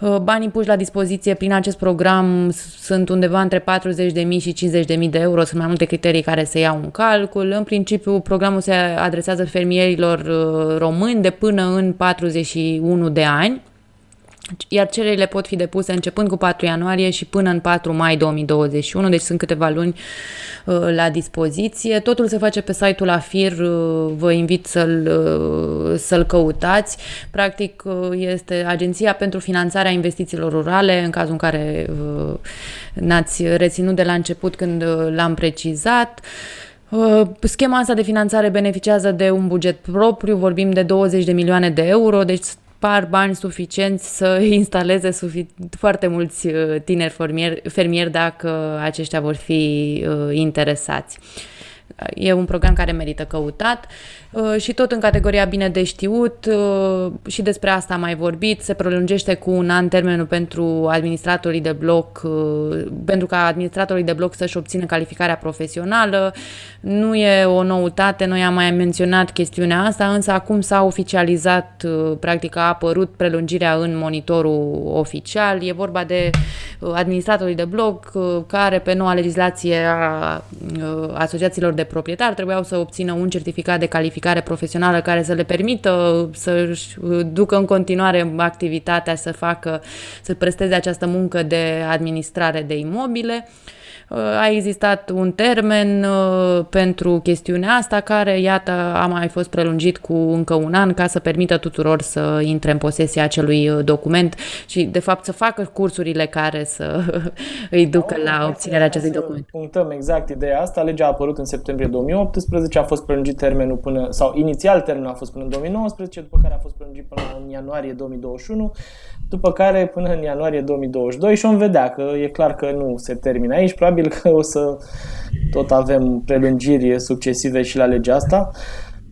Uh, banii puși la dispoziție prin acest program sunt undeva între 40.000 și 50.000 de euro, sunt mai multe criterii care se iau în calcul. În principiu, programul se adresează fermierilor uh, români de până în 41 de ani iar cererile pot fi depuse începând cu 4 ianuarie și până în 4 mai 2021, deci sunt câteva luni uh, la dispoziție. Totul se face pe site-ul AFIR, uh, vă invit să-l, uh, să-l căutați. Practic este Agenția pentru Finanțarea Investițiilor Rurale, în cazul în care n-ați reținut de la început când l-am precizat. Schema asta de finanțare beneficiază de un buget propriu, vorbim de 20 de milioane de euro, deci par bani suficienți să [laughs] instaleze sufi- foarte mulți uh, tineri fermieri, fermieri dacă aceștia vor fi uh, interesați. E un program care merită căutat. Uh, și tot în categoria bine de știut, uh, și despre asta am mai vorbit, se prelungește cu un an termenul pentru administratorii de bloc, uh, pentru ca administratorii de bloc să-și obțină calificarea profesională. Nu e o noutate, noi am mai menționat chestiunea asta, însă acum s-a oficializat, practic a apărut prelungirea în monitorul oficial. E vorba de administratorii de bloc care pe noua legislație a asociațiilor de proprietari trebuiau să obțină un certificat de calificare calificare profesională care să le permită să ducă în continuare activitatea, să facă, să presteze această muncă de administrare de imobile. A existat un termen uh, pentru chestiunea asta care, iată, a mai fost prelungit cu încă un an ca să permită tuturor să intre în posesia acelui uh, document și, de fapt, să facă cursurile care să [laughs] îi ducă la obținerea acestui document. Punctăm exact ideea asta. Legea a apărut în septembrie 2018, a fost prelungit termenul până, sau inițial termenul a fost până în 2019, după care a fost prelungit până în ianuarie 2021 după care până în ianuarie 2022 și vom vedea că e clar că nu se termină aici, probabil că o să tot avem prelungiri succesive și la legea asta.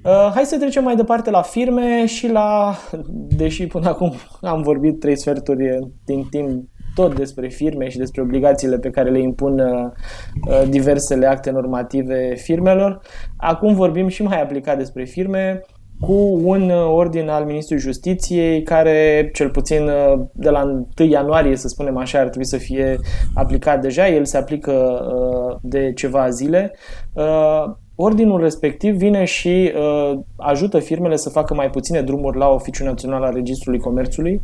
Uh, hai să trecem mai departe la firme și la, deși până acum am vorbit trei sferturi din timp tot despre firme și despre obligațiile pe care le impun uh, uh, diversele acte normative firmelor. Acum vorbim și mai aplicat despre firme cu un uh, ordin al Ministrului Justiției care, cel puțin uh, de la 1 ianuarie, să spunem așa, ar trebui să fie aplicat deja. El se aplică uh, de ceva zile. Ordinul respectiv vine și uh, ajută firmele să facă mai puține drumuri la Oficiul Național al Registrului Comerțului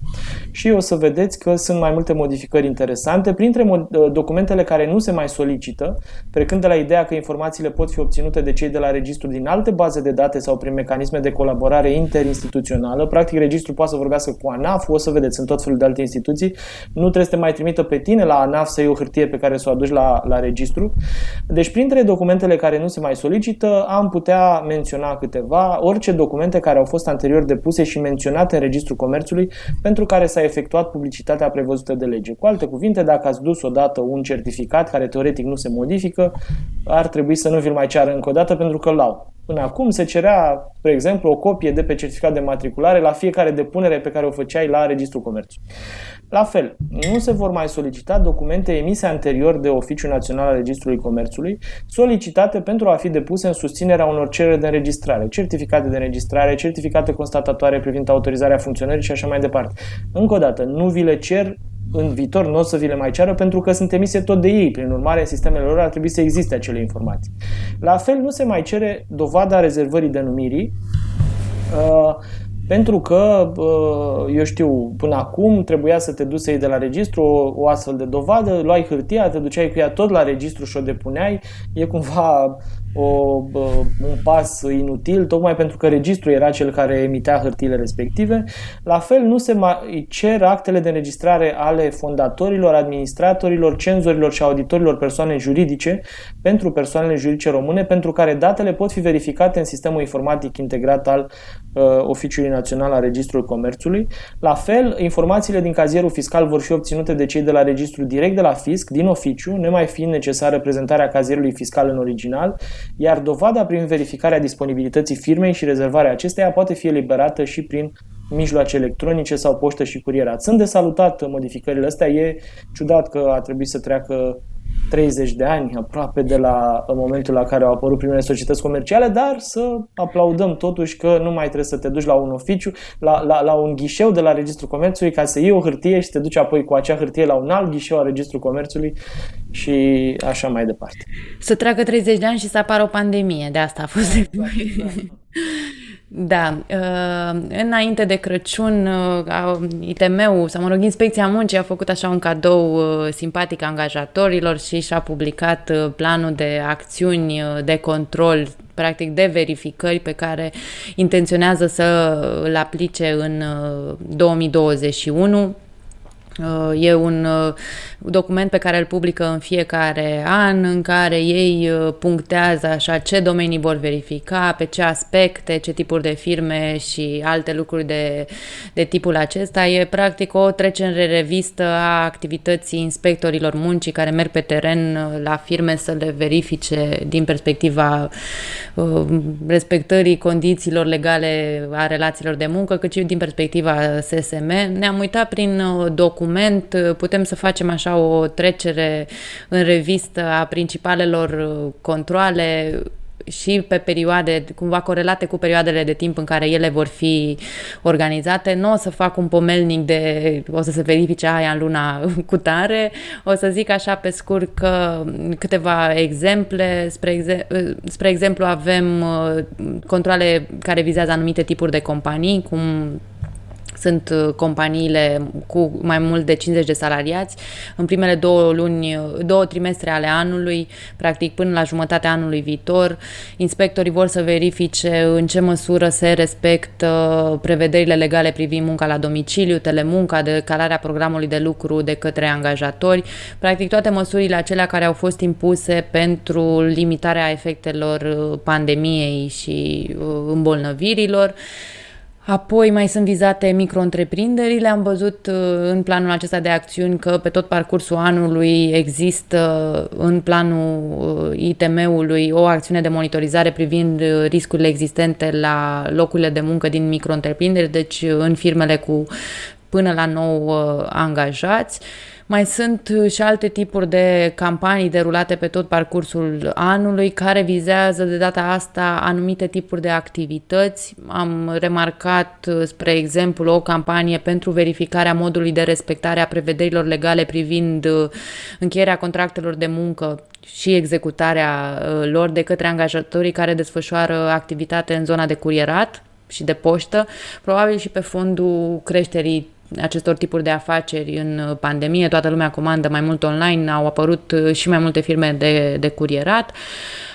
și o să vedeți că sunt mai multe modificări interesante, printre mod- uh, documentele care nu se mai solicită, precând de la ideea că informațiile pot fi obținute de cei de la registru din alte baze de date sau prin mecanisme de colaborare interinstituțională. Practic, registrul poate să vorbească cu ANAF, o să vedeți, în tot felul de alte instituții. Nu trebuie să te mai trimită pe tine la ANAF să iei o hârtie pe care să o aduci la, la registru. Deci, printre documentele care nu se mai solicită, solicită, am putea menționa câteva, orice documente care au fost anterior depuse și menționate în Registrul Comerțului pentru care s-a efectuat publicitatea prevăzută de lege. Cu alte cuvinte, dacă ați dus odată un certificat care teoretic nu se modifică, ar trebui să nu vi-l mai ceară încă o dată pentru că l-au Până acum se cerea, spre exemplu, o copie de pe certificat de matriculare la fiecare depunere pe care o făceai la Registrul Comerțului. La fel, nu se vor mai solicita documente emise anterior de Oficiul Național al Registrului Comerțului, solicitate pentru a fi depuse în susținerea unor cereri de înregistrare, certificate de înregistrare, certificate constatatoare privind autorizarea funcționării și așa mai departe. Încă o dată, nu vi le cer în viitor nu o să vi le mai ceară pentru că sunt emise tot de ei. Prin urmare, în sistemele lor ar trebui să existe acele informații. La fel, nu se mai cere dovada rezervării denumirii, uh, pentru că, uh, eu știu, până acum trebuia să te duci să iei de la registru o, o astfel de dovadă, luai hârtia, te duceai cu ea tot la registru și o depuneai. E cumva o, un pas inutil, tocmai pentru că registrul era cel care emitea hârtiile respective. La fel, nu se mai cer actele de înregistrare ale fondatorilor, administratorilor, cenzorilor și auditorilor persoane juridice pentru persoanele juridice române, pentru care datele pot fi verificate în sistemul informatic integrat al uh, Oficiului Național al Registrului Comerțului. La fel, informațiile din cazierul fiscal vor fi obținute de cei de la registru direct de la fisc, din oficiu, nemai fiind necesară prezentarea cazierului fiscal în original, iar dovada prin verificarea disponibilității firmei și rezervarea acesteia poate fi eliberată și prin mijloace electronice sau poștă și curierat. Sunt de salutat modificările astea. E ciudat că a trebuit să treacă 30 de ani aproape de la momentul la care au apărut primele societăți comerciale, dar să aplaudăm totuși că nu mai trebuie să te duci la un oficiu, la, la, la un ghișeu de la Registrul Comerțului ca să iei o hârtie și te duci apoi cu acea hârtie la un alt ghișeu al Registrului Comerțului și așa mai departe. Să treacă 30 de ani și să apară o pandemie, de asta a fost. Exact, exact. Da, uh, înainte de Crăciun, uh, ITM-ul, sau mă rog, Inspecția Muncii a făcut așa un cadou uh, simpatic angajatorilor și și-a publicat planul de acțiuni de control, practic de verificări pe care intenționează să îl aplice în 2021 Uh, e un uh, document pe care îl publică în fiecare an, în care ei uh, punctează așa ce domenii vor verifica, pe ce aspecte, ce tipuri de firme și alte lucruri de, de tipul acesta. E practic o trecere în revistă a activității inspectorilor muncii care merg pe teren la firme să le verifice din perspectiva respectării condițiilor legale a relațiilor de muncă, cât și din perspectiva SSM. Ne-am uitat prin document document putem să facem așa o trecere în revistă a principalelor uh, controle și pe perioade cumva corelate cu perioadele de timp în care ele vor fi organizate. Nu o să fac un pomelnic de o să se verifice aia în luna [laughs] cu tare. O să zic așa pe scurt că câteva exemple. Spre, exe- uh, spre exemplu avem uh, controle care vizează anumite tipuri de companii, cum sunt uh, companiile cu mai mult de 50 de salariați. În primele două luni, uh, două trimestre ale anului, practic până la jumătatea anului viitor, inspectorii vor să verifice în ce măsură se respectă prevederile legale privind munca la domiciliu, telemunca, decalarea programului de lucru de către angajatori, practic toate măsurile acelea care au fost impuse pentru limitarea efectelor uh, pandemiei și îmbolnăvirilor. Apoi mai sunt vizate micro-întreprinderile. Am văzut uh, în planul acesta de acțiuni că pe tot parcursul anului există în planul uh, ITM-ului o acțiune de monitorizare privind uh, riscurile existente la locurile de muncă din micro-întreprinderi, deci în firmele cu până la 9 angajați. Mai sunt uh, și alte tipuri de campanii derulate pe tot parcursul anului care vizează de data asta anumite tipuri de activități. Am remarcat, uh, spre exemplu, o campanie pentru verificarea modului de respectare a prevederilor legale privind uh, încheierea contractelor de muncă și executarea lor de către angajatorii care desfășoară activitate în zona de curierat și de poștă, probabil și pe fondul creșterii acestor tipuri de afaceri în pandemie, toată lumea comandă mai mult online, au apărut uh, și mai multe firme de, de curierat.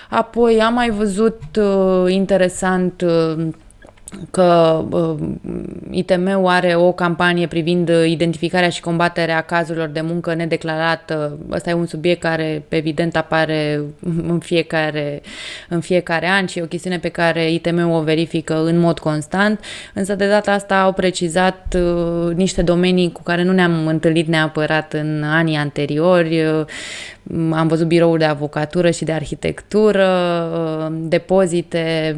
Apoi am mai văzut uh, interesant uh, că uh, ITM-ul are o campanie privind identificarea și combaterea cazurilor de muncă nedeclarată. Ăsta e un subiect care, evident, apare [laughs] în fiecare, în fiecare an și e o chestiune pe care ITM-ul o verifică în mod constant, însă de data asta au precizat uh, niște domenii cu care nu ne-am întâlnit neapărat în anii anteriori, uh, am văzut birouri de avocatură și de arhitectură, depozite,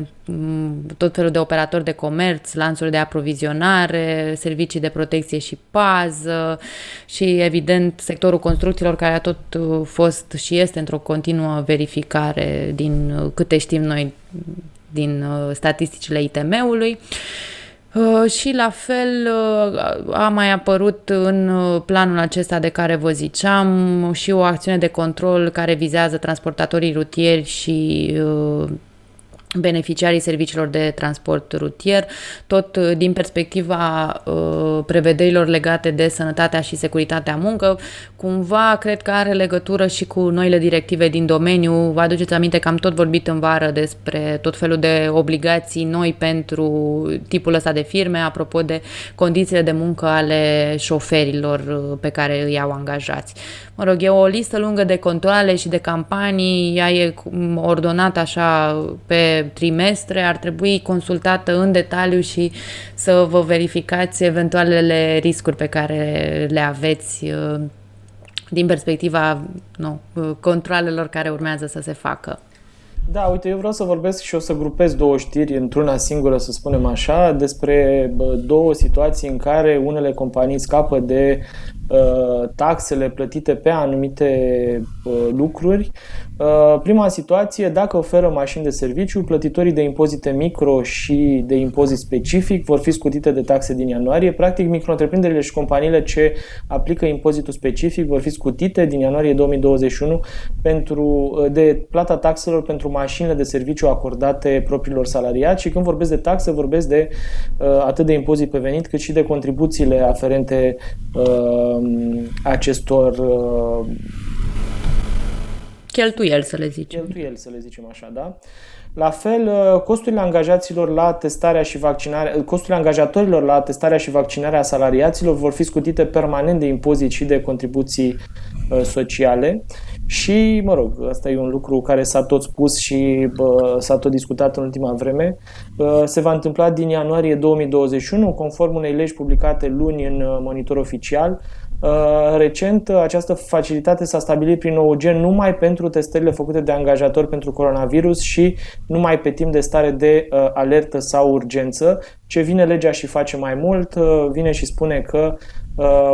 tot felul de operatori de comerț, lanțuri de aprovizionare, servicii de protecție și pază și, evident, sectorul construcțiilor care a tot fost și este într-o continuă verificare din câte știm noi din statisticile ITM-ului. Uh, și la fel uh, a mai apărut în uh, planul acesta de care vă ziceam și o acțiune de control care vizează transportatorii rutieri și beneficiarii serviciilor de transport rutier, tot uh, din perspectiva uh, prevederilor legate de sănătatea și securitatea muncă, cumva cred că are legătură și cu noile directive din domeniu. Vă aduceți aminte că am tot vorbit în vară despre tot felul de obligații noi pentru tipul ăsta de firme, apropo de condițiile de muncă ale șoferilor uh, pe care îi au angajați. Mă rog, e o listă lungă de controle și de campanii, ea e ordonată așa pe trimestre, ar trebui consultată în detaliu și să vă verificați eventualele riscuri pe care le aveți uh, din perspectiva nu, uh, controlelor care urmează să se facă. Da, uite, eu vreau să vorbesc și o să grupez două știri într-una singură, să spunem așa, despre două situații în care unele companii scapă de uh, taxele plătite pe anumite uh, lucruri Uh, prima situație, dacă oferă mașini de serviciu, plătitorii de impozite micro și de impozit specific vor fi scutite de taxe din ianuarie. Practic, micro și companiile ce aplică impozitul specific vor fi scutite din ianuarie 2021 pentru, uh, de plata taxelor pentru mașinile de serviciu acordate propriilor salariați și când vorbesc de taxe, vorbesc de uh, atât de impozit pe venit cât și de contribuțiile aferente acestor cheltuieli, să le zicem. Cheltuieli, să le zicem așa, da? La fel, uh, costurile angajaților la testarea și vaccinarea, uh, costurile angajatorilor la testarea și vaccinarea salariaților vor fi scutite permanent de impozit și de contribuții uh, sociale. Și, mă rog, asta e un lucru care s-a tot spus și bă, s-a tot discutat în ultima vreme. Bă, se va întâmpla din ianuarie 2021, conform unei legi publicate luni în monitor oficial. Uh, recent, această facilitate s-a stabilit prin OUG numai pentru testările făcute de angajatori pentru coronavirus și numai pe timp de stare de uh, alertă sau urgență. Ce vine legea și face mai mult, uh, vine și spune că uh,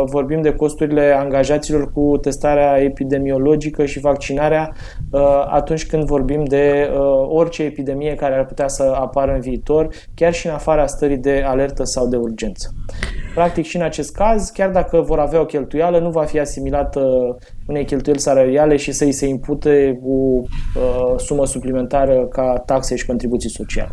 vorbim de costurile angajaților cu testarea epidemiologică și vaccinarea uh, atunci când vorbim de uh, orice epidemie care ar putea să apară în viitor, chiar și în afara stării de alertă sau de urgență. Practic și în acest caz, chiar dacă vor avea o cheltuială, nu va fi asimilată unei cheltuieli salariale și să îi se impute o uh, sumă suplimentară ca taxe și contribuții sociale.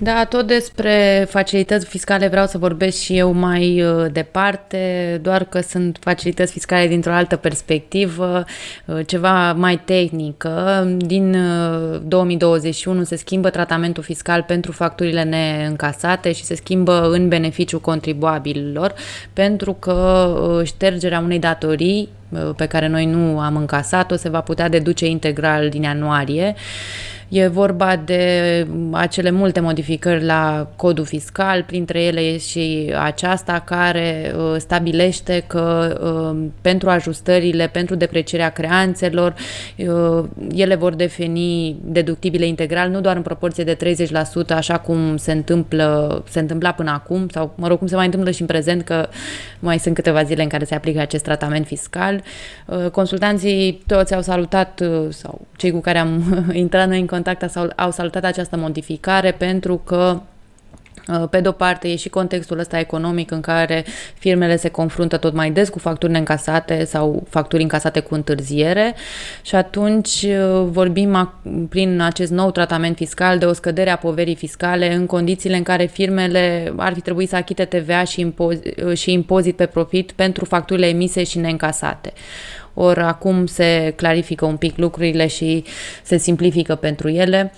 Da, tot despre facilități fiscale vreau să vorbesc și eu mai uh, departe, doar că sunt facilități fiscale dintr-o altă perspectivă, uh, ceva mai tehnică. Din 2021 uh, se schimbă tratamentul fiscal pentru facturile neîncasate și se schimbă în beneficiu contribuabililor, pentru că ștergerea unei datorii pe care noi nu am încasat-o se va putea deduce integral din ianuarie. E vorba de acele multe modificări la codul fiscal, printre ele e și aceasta care uh, stabilește că uh, pentru ajustările, pentru deprecierea creanțelor, uh, ele vor defini deductibile integral, nu doar în proporție de 30%, așa cum se întâmplă, se întâmpla până acum, sau mă rog, cum se mai întâmplă și în prezent, că mai sunt câteva zile în care se aplică acest tratament fiscal. Consultanții toți au salutat, sau cei cu care am [laughs] intrat noi în contact au salutat această modificare pentru că uh, pe de-o parte, e și contextul ăsta economic în care firmele se confruntă tot mai des cu facturi neîncasate sau facturi încasate cu întârziere și atunci uh, vorbim prin acest nou tratament fiscal de o scădere a poverii fiscale în condițiile în care firmele ar fi trebuit să achite TVA și, impozit, uh, și impozit pe profit pentru facturile emise și neîncasate ori acum se clarifică un pic lucrurile și se simplifică pentru ele.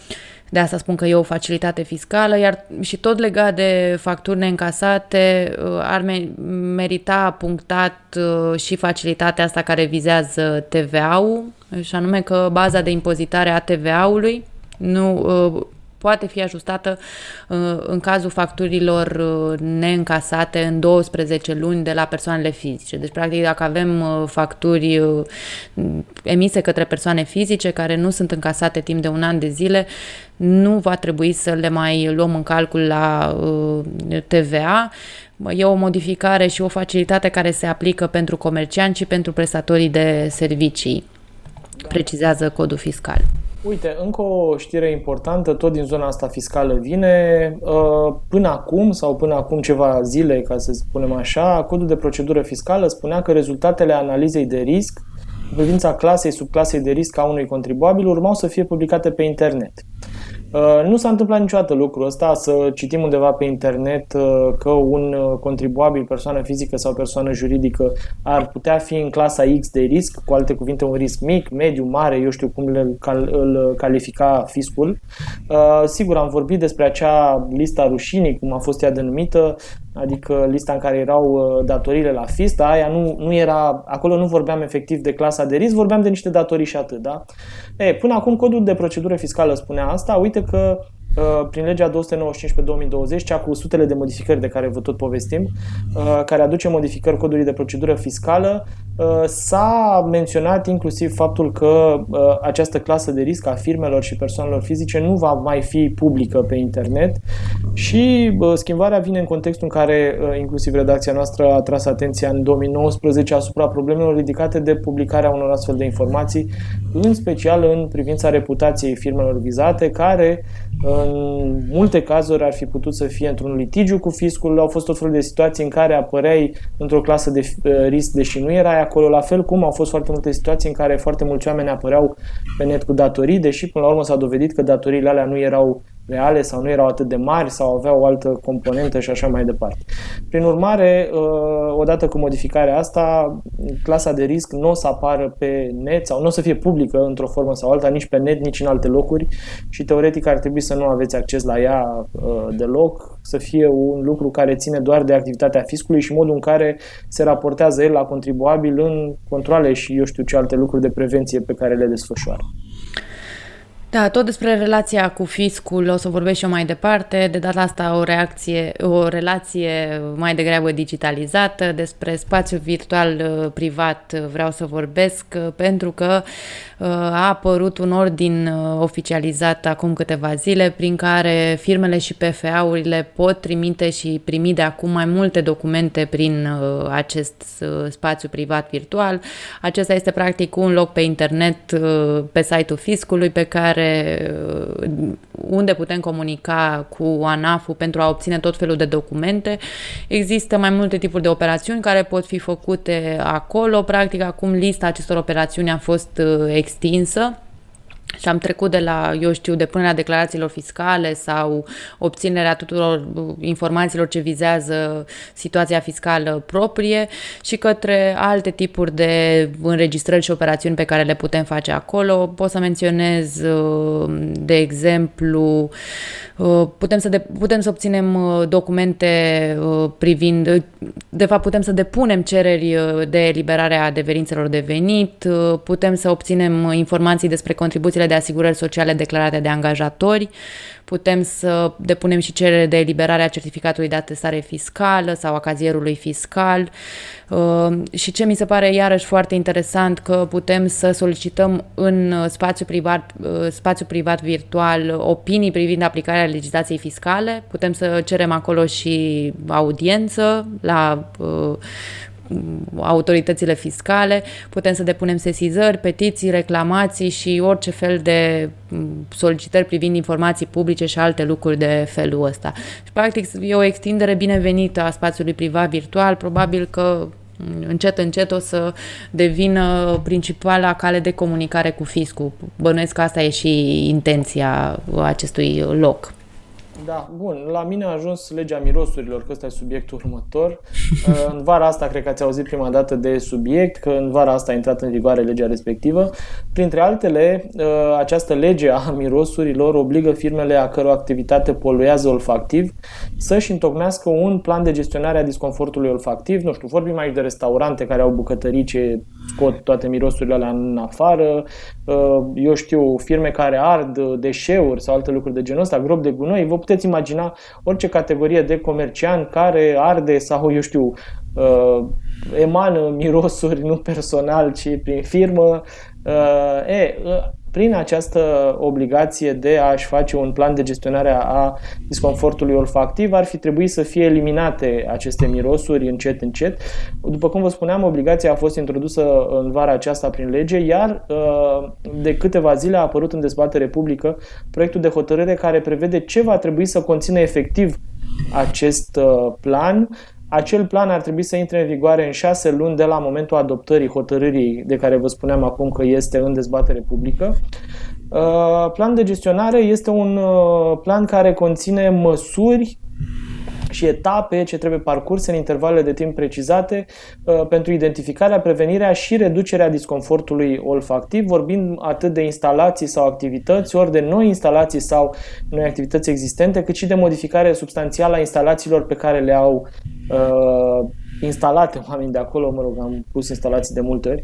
De asta spun că e o facilitate fiscală, iar și tot legat de facturi neîncasate, uh, ar merita punctat uh, și facilitatea asta care vizează TVA-ul, și anume că baza de impozitare a TVA-ului nu uh, poate fi ajustată uh, în cazul facturilor uh, neîncasate în 12 luni de la persoanele fizice. Deci, practic, dacă avem uh, facturi emise către persoane fizice care nu sunt încasate timp de un an de zile, nu va trebui să le mai luăm în calcul la TVA. E o modificare și o facilitate care se aplică pentru comercianți și pentru prestatorii de servicii, precizează codul fiscal. Uite, încă o știre importantă, tot din zona asta fiscală vine. Uh, până acum, sau până acum ceva zile, ca să spunem așa, codul de procedură fiscală spunea că rezultatele analizei de risc în privința clasei, subclasei de risc a unui contribuabil urmau să fie publicate pe internet. Uh, nu s-a întâmplat niciodată lucrul ăsta, să citim undeva pe internet uh, că un uh, contribuabil, persoană fizică sau persoană juridică, ar putea fi în clasa X de risc, cu alte cuvinte un risc mic, mediu, mare, eu știu cum îl, îl califica fiscul. Sigur, am vorbit despre acea lista rușinii, cum a fost ea denumită, adică lista în care erau datoriile la FIS, dar aia nu, nu era, acolo nu vorbeam efectiv de clasa de risc, vorbeam de niște datorii și atât, da? E, până acum codul de procedură fiscală spunea asta, uite că Uh, prin legea 295 pe 2020, cea cu sutele de modificări de care vă tot povestim, uh, care aduce modificări codului de procedură fiscală, uh, s-a menționat inclusiv faptul că această clasă de risc a firmelor și persoanelor fizice nu va mai fi publică pe internet și schimbarea vine în contextul în care inclusiv redacția noastră a tras atenția în 2019 asupra problemelor ridicate de publicarea unor astfel de informații, în special în privința reputației firmelor vizate, care în multe cazuri ar fi putut să fie într-un litigiu cu fiscul, au fost tot felul de situații în care apăreai într-o clasă de uh, risc, deși nu erai acolo, la fel cum au fost foarte multe situații în care foarte mulți oameni apăreau pe net cu datorii, deși până la urmă s-a dovedit că datoriile alea nu erau reale sau nu erau atât de mari sau aveau o altă componentă și așa mai departe. Prin urmare, uh, odată cu modificarea asta, clasa de risc nu o să apară pe net sau nu o să fie publică într-o formă sau alta, nici pe net, nici în alte locuri și teoretic ar trebui să nu aveți acces la ea uh, deloc, să fie un lucru care ține doar de activitatea fiscului și modul în care se raportează el la contribuabil în controle și eu știu ce alte lucruri de prevenție pe care le desfășoară. Da, tot despre relația cu fiscul o să vorbesc și eu mai departe. De data asta o reacție, o relație mai degrabă digitalizată. Despre spațiu virtual uh, privat vreau să vorbesc uh, pentru că uh, a apărut un ordin oficializat acum câteva zile prin care firmele și PFA-urile pot trimite și primi de acum mai multe documente prin acest spațiu privat virtual. Acesta este practic un loc pe internet pe site-ul fiscului pe care care, uh, unde putem comunica cu ANAF-ul pentru a obține tot felul de documente. Există mai multe tipuri de operațiuni care pot fi făcute acolo. Practic, acum lista acestor operațiuni a fost uh, extinsă și am trecut de la, eu știu, depunerea declarațiilor fiscale sau obținerea tuturor informațiilor ce vizează situația fiscală proprie și către alte tipuri de înregistrări și operațiuni pe care le putem face acolo. Pot să menționez, de exemplu, putem să, de, putem să obținem documente privind, de fapt putem să depunem cereri de eliberare a adeverințelor de venit, putem să obținem informații despre contribuții contribuțiile de asigurări sociale declarate de angajatori, putem să depunem și cerere de eliberare a certificatului de atestare fiscală sau a cazierului fiscal. Uh, și ce mi se pare iarăși foarte interesant că putem să solicităm în spațiu privat, uh, spațiu privat virtual opinii privind aplicarea legislației fiscale, putem să cerem acolo și audiență la uh, autoritățile fiscale, putem să depunem sesizări, petiții, reclamații și orice fel de mm, solicitări privind informații publice și alte lucruri de felul ăsta. Și, practic, e o extindere binevenită a spațiului privat virtual, probabil că mm, încet, încet o să devină principala cale de comunicare cu fiscul. Bănuiesc că asta e și intenția acestui loc. Da, bun. La mine a ajuns legea mirosurilor, că ăsta e subiectul următor. [laughs] În vara asta, cred că ați auzit prima dată de subiect, că în vara asta a intrat în vigoare legea respectivă. Printre altele, ă, această lege a mirosurilor obligă firmele a căror activitate poluează olfactiv să-și întocmească un plan de gestionare a disconfortului olfactiv. Nu știu, vorbim aici de restaurante care au bucătării ce scot toate mirosurile alea în afară, ă, eu știu, firme care ard deșeuri sau alte lucruri de genul ăsta, grob de gunoi, vă puteți imagina orice categorie de comerciant care arde sau, eu știu, uh, emană mirosuri nu personal, ci prin firmă. Uh, e, uh, prin această obligație de a-și face un plan de gestionare a disconfortului olfactiv, ar fi trebuit să fie eliminate aceste mirosuri încet, încet. După cum vă spuneam, obligația a fost introdusă în vara aceasta prin lege, iar uh, de câteva zile a apărut în dezbatere publică proiectul de hotărâre care prevede ce va trebui să conțină efectiv acest uh, plan acel plan ar trebui să intre în vigoare în șase luni de la momentul adoptării hotărârii de care vă spuneam acum că este în dezbatere publică. Uh, plan de gestionare este un uh, plan care conține măsuri și etape ce trebuie parcurse în intervalele de timp precizate uh, pentru identificarea, prevenirea și reducerea disconfortului olfactiv, vorbind atât de instalații sau activități, ori de noi instalații sau noi activități existente, cât și de modificare substanțială a instalațiilor pe care le au uh, instalate oameni de acolo, mă rog, am pus instalații de multe ori,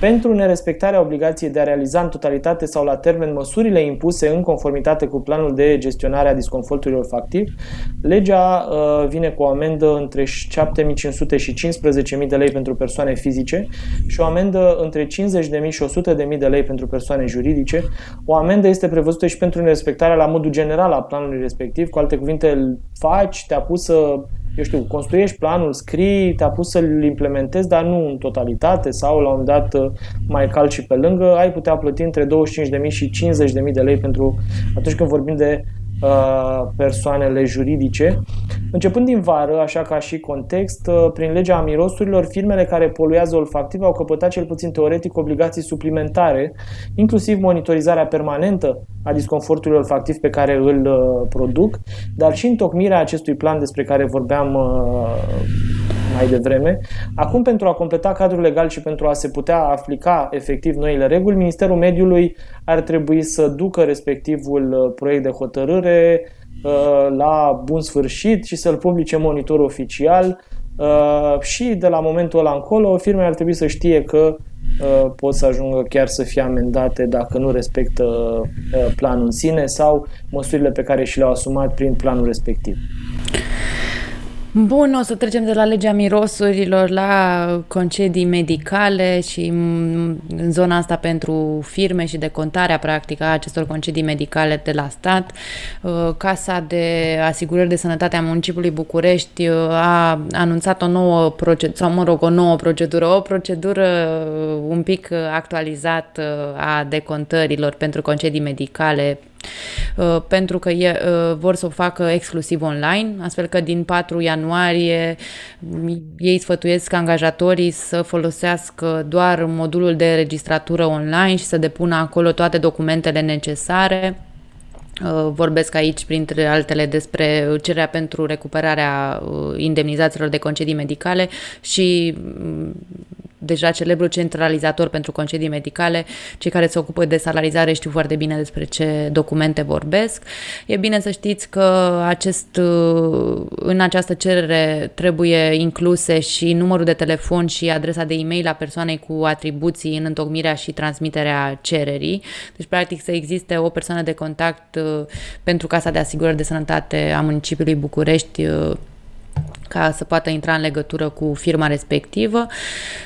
pentru nerespectarea obligației de a realiza în totalitate sau la termen măsurile impuse în conformitate cu planul de gestionare a disconfortului olfactiv, legea uh, vine cu o amendă între 7.500 și 15.000 de lei pentru persoane fizice și o amendă între 50.000 și 100.000 de lei pentru persoane juridice. O amendă este prevăzută și pentru nerespectarea la modul general a planului respectiv, cu alte cuvinte, îl faci, te-a pus să eu știu, construiești planul, scrii, te-a pus să-l implementezi, dar nu în totalitate sau la un dat uh, mai calci și pe lângă, ai putea plăti între 25.000 și 50.000 de lei pentru atunci când vorbim de uh, persoanele juridice. Începând din vară, așa ca și context, uh, prin legea mirosurilor, firmele care poluează olfactiv au căpătat cel puțin teoretic obligații suplimentare, inclusiv monitorizarea permanentă a disconfortului olfactiv pe care îl uh, produc, dar și întocmirea acestui plan despre care vorbeam uh, mai devreme. Acum, pentru a completa cadrul legal și pentru a se putea aplica efectiv noile reguli, Ministerul Mediului ar trebui să ducă respectivul uh, proiect de hotărâre la bun sfârșit și să-l publice monitor oficial și de la momentul ăla încolo firmele ar trebui să știe că Uh, pot să ajungă chiar să fie amendate dacă nu respectă uh, planul în sine sau măsurile pe care și le-au asumat prin planul respectiv. Bun, o să trecem de la legea mirosurilor la concedii medicale și în zona asta pentru firme și de contarea practică a acestor concedii medicale de la stat. Uh, Casa de Asigurări de Sănătate a municipiului București uh, a anunțat o nouă procedură, sau mă rog, o nouă procedură, o procedură uh, un pic actualizată a decontărilor pentru concedii medicale Uh, pentru că e, uh, vor să o facă exclusiv online, astfel că din 4 ianuarie mm, ei sfătuiesc angajatorii să folosească doar modulul de registratură online și să depună acolo toate documentele necesare. Uh, Vorbesc aici, printre altele, despre cererea pentru recuperarea indemnizațiilor de concedii medicale și mm, deja celebru centralizator pentru concedii medicale, cei care se ocupă de salarizare știu foarte bine despre ce documente vorbesc. E bine să știți că acest, în această cerere trebuie incluse și numărul de telefon și adresa de e-mail a persoanei cu atribuții în întocmirea și transmiterea cererii. Deci, practic, să existe o persoană de contact pentru Casa de Asigurări de Sănătate a municipiului București ca să poată intra în legătură cu firma respectivă.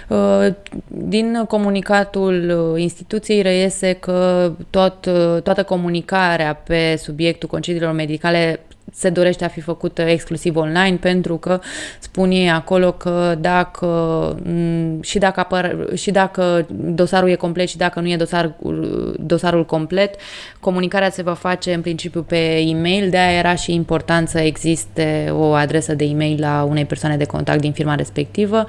Uh, din comunicatul uh, instituției reiese că tot, uh, toată comunicarea pe subiectul concediilor medicale se dorește a fi făcută exclusiv online pentru că spun ei acolo că dacă și dacă, apăr, și dacă dosarul e complet și dacă nu e dosar, dosarul complet, comunicarea se va face în principiu pe e-mail, de aia era și important să existe o adresă de e-mail la unei persoane de contact din firma respectivă.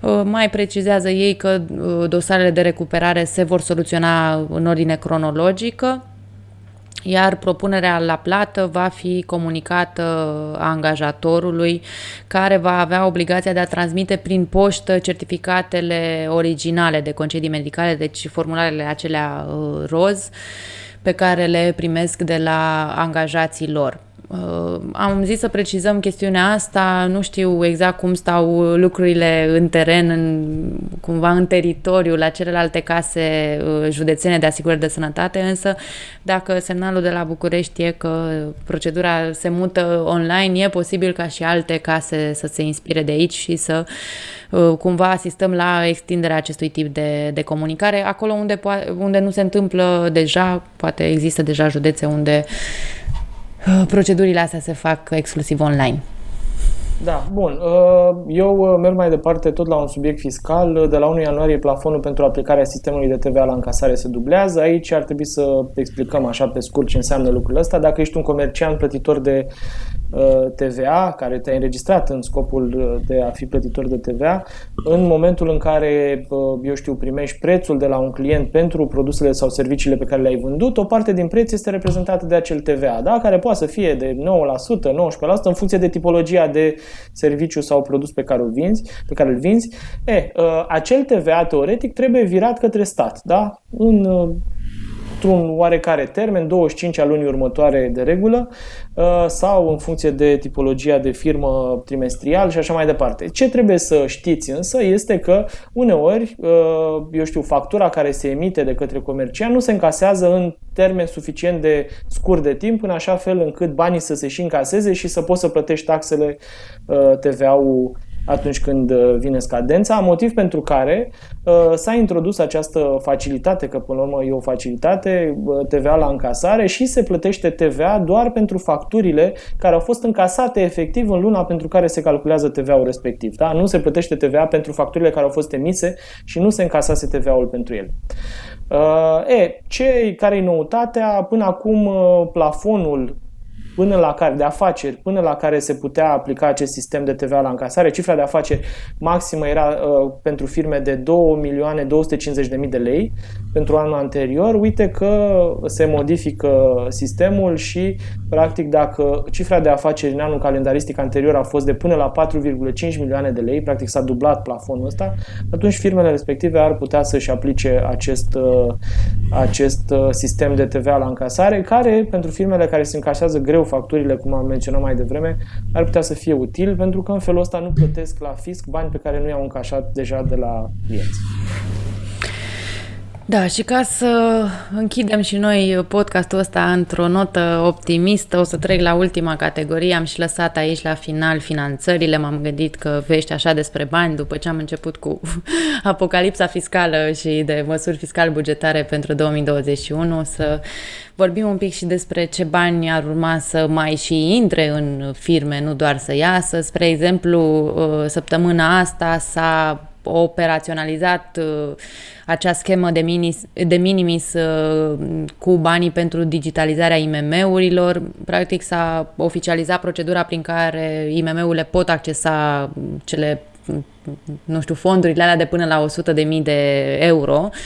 Uh, mai precizează ei că uh, dosarele de recuperare se vor soluționa în ordine cronologică iar propunerea la plată va fi comunicată angajatorului care va avea obligația de a transmite prin poștă certificatele originale de concedii medicale, deci formularele acelea uh, roz pe care le primesc de la angajații lor. Uh, am zis să precizăm chestiunea asta, nu știu exact cum stau lucrurile în teren, în, cumva în teritoriu, la celelalte case uh, județene de asigurări de sănătate, însă dacă semnalul de la București e că procedura se mută online, e posibil ca și alte case să se inspire de aici și să uh, cumva asistăm la extinderea acestui tip de, de comunicare. Acolo unde, unde nu se întâmplă deja, poate există deja județe unde Uh, procedurile astea se fac exclusiv online. Da, bun. Uh, eu uh, merg mai departe tot la un subiect fiscal. De la 1 ianuarie plafonul pentru aplicarea sistemului de TVA la încasare se dublează. Aici ar trebui să explicăm așa pe scurt ce înseamnă lucrul ăsta. Dacă ești un comerciant plătitor de Uh, TVA, care te-ai înregistrat în scopul uh, de a fi plătitor de TVA, în momentul în care, uh, eu știu, primești prețul de la un client pentru produsele sau serviciile pe care le-ai vândut, o parte din preț este reprezentată de acel TVA, da? care poate să fie de 9%, 19%, în funcție de tipologia de serviciu sau produs pe care îl vinzi, pe care îl vinzi. E, acel TVA teoretic trebuie virat către stat, da? În într-un oarecare termen, 25 a lunii următoare de regulă, uh, sau în funcție de tipologia de firmă trimestrial și așa mai departe. Ce trebuie să știți însă este că uneori, uh, eu știu, factura care se emite de către comercian nu se încasează în termen suficient de scurt de timp, în așa fel încât banii să se și încaseze și să poți să plătești taxele uh, TVA-ul atunci când uh, vine scadența, motiv pentru care uh, s-a introdus această facilitate, că până la urmă e o facilitate, uh, TVA la încasare și se plătește TVA doar pentru facturile care au fost încasate efectiv în luna pentru care se calculează TVA-ul respectiv. Da? Nu se plătește TVA pentru facturile care au fost emise și nu se încasase TVA-ul pentru ele. E, ce care e noutatea? Până acum plafonul până la care, de afaceri până la care se putea aplica acest sistem de TVA la încasare. Cifra de afaceri maximă era uh, pentru firme de 2.250.000 de lei pentru anul anterior. Uite că se modifică sistemul și, practic, dacă cifra de afaceri în anul calendaristic anterior a fost de până la 4,5 milioane de lei, practic s-a dublat plafonul ăsta, atunci firmele respective ar putea să-și aplice acest, uh, acest uh, sistem de TVA la încasare, care, pentru firmele care se încasează greu facturile, cum am menționat mai devreme, ar putea să fie util pentru că în felul ăsta nu plătesc la fisc bani pe care nu i-au încașat deja de la clienți. Da, și ca să închidem și noi podcastul ăsta într-o notă optimistă, o să trec la ultima categorie. Am și lăsat aici la final finanțările. M-am gândit că vești așa despre bani după ce am început cu [laughs] apocalipsa fiscală și de măsuri fiscal bugetare pentru 2021 să vorbim un pic și despre ce bani ar urma să mai și intre în firme, nu doar să iasă. Spre exemplu, uh, săptămâna asta s-a operaționalizat uh, acea schemă de, minis, de minimis uh, cu banii pentru digitalizarea IMM-urilor. Practic s-a oficializat procedura prin care IMM-urile pot accesa cele, nu știu, fondurile alea de până la 100.000 de euro. Uh,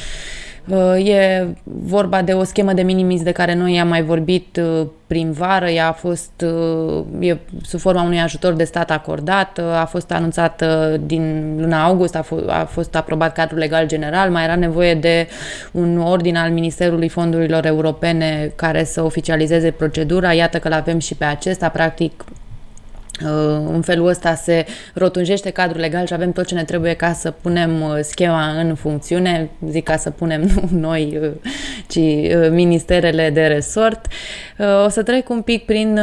e vorba de o schemă de minimis de care noi am mai vorbit uh, prin vară. Ea a fost uh, e sub forma unui ajutor de stat acordat, a fost anunțată din luna august, a, f- a fost aprobat cadrul legal general, mai era nevoie de un ordin al Ministerului Fondurilor Europene care să oficializeze procedura. Iată că l-avem și pe acesta, practic Uh, în felul ăsta se rotunjește cadrul legal și avem tot ce ne trebuie ca să punem uh, schema în funcțiune, zic ca să punem [laughs] nu noi, uh, ci ministerele de resort. O să trec un pic prin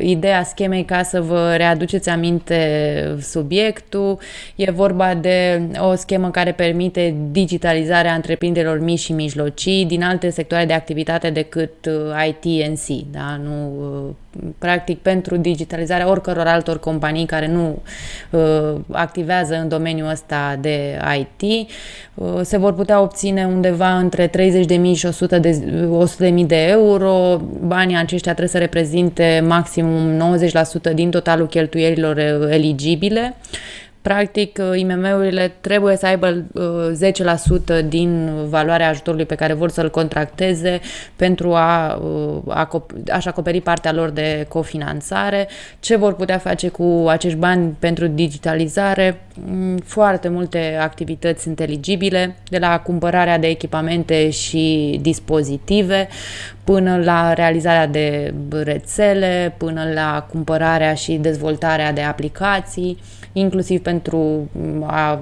ideea schemei ca să vă readuceți aminte subiectul. E vorba de o schemă care permite digitalizarea întreprinderilor mici și mijlocii din alte sectoare de activitate decât ITNC, da? nu practic pentru digitalizarea oricăror altor companii care nu uh, activează în domeniul ăsta de IT. Uh, se vor putea obține undeva între 30.000 și 100.000 de, 100.000 de euro. Banii aceștia trebuie să reprezinte maximum 90% din totalul cheltuielilor eligibile Practic, uh, IMM-urile trebuie să aibă 10% din valoarea ajutorului pe care vor să-l contracteze pentru a, a-și acoperi partea lor de cofinanțare. Ce vor putea face cu acești bani pentru digitalizare? Mm, foarte multe activități sunt eligibile, de la cumpărarea de echipamente și dispozitive până la realizarea de rețele, până la cumpărarea și dezvoltarea de aplicații, inclusiv pentru a,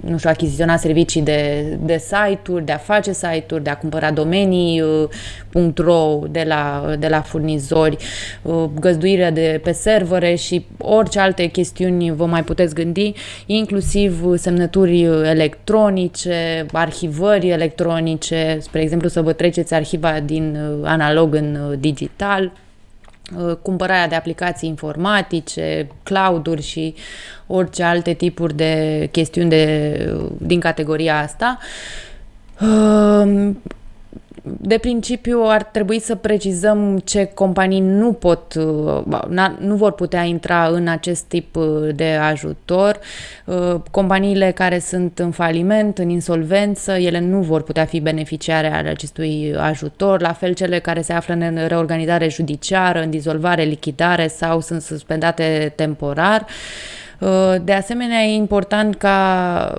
nu știu, achiziționa servicii de, de site-uri, de a face site-uri, de a cumpăra domenii .ro de la, de la furnizori, găzduirea de pe servere și orice alte chestiuni vă mai puteți gândi, inclusiv semnături electronice, arhivări electronice, spre exemplu să vă treceți arhiva din analog în digital, Uh, cumpărarea de aplicații informatice, cloud-uri și orice alte tipuri de chestiuni de, din categoria asta. Uh, de principiu ar trebui să precizăm ce companii nu pot, uh, nu vor putea intra în acest tip uh, de ajutor. Uh, companiile care sunt în faliment, în insolvență, ele nu vor putea fi beneficiare ale acestui ajutor, la fel cele care se află în reorganizare judiciară, în dizolvare, lichidare sau sunt suspendate temporar. De asemenea, e important ca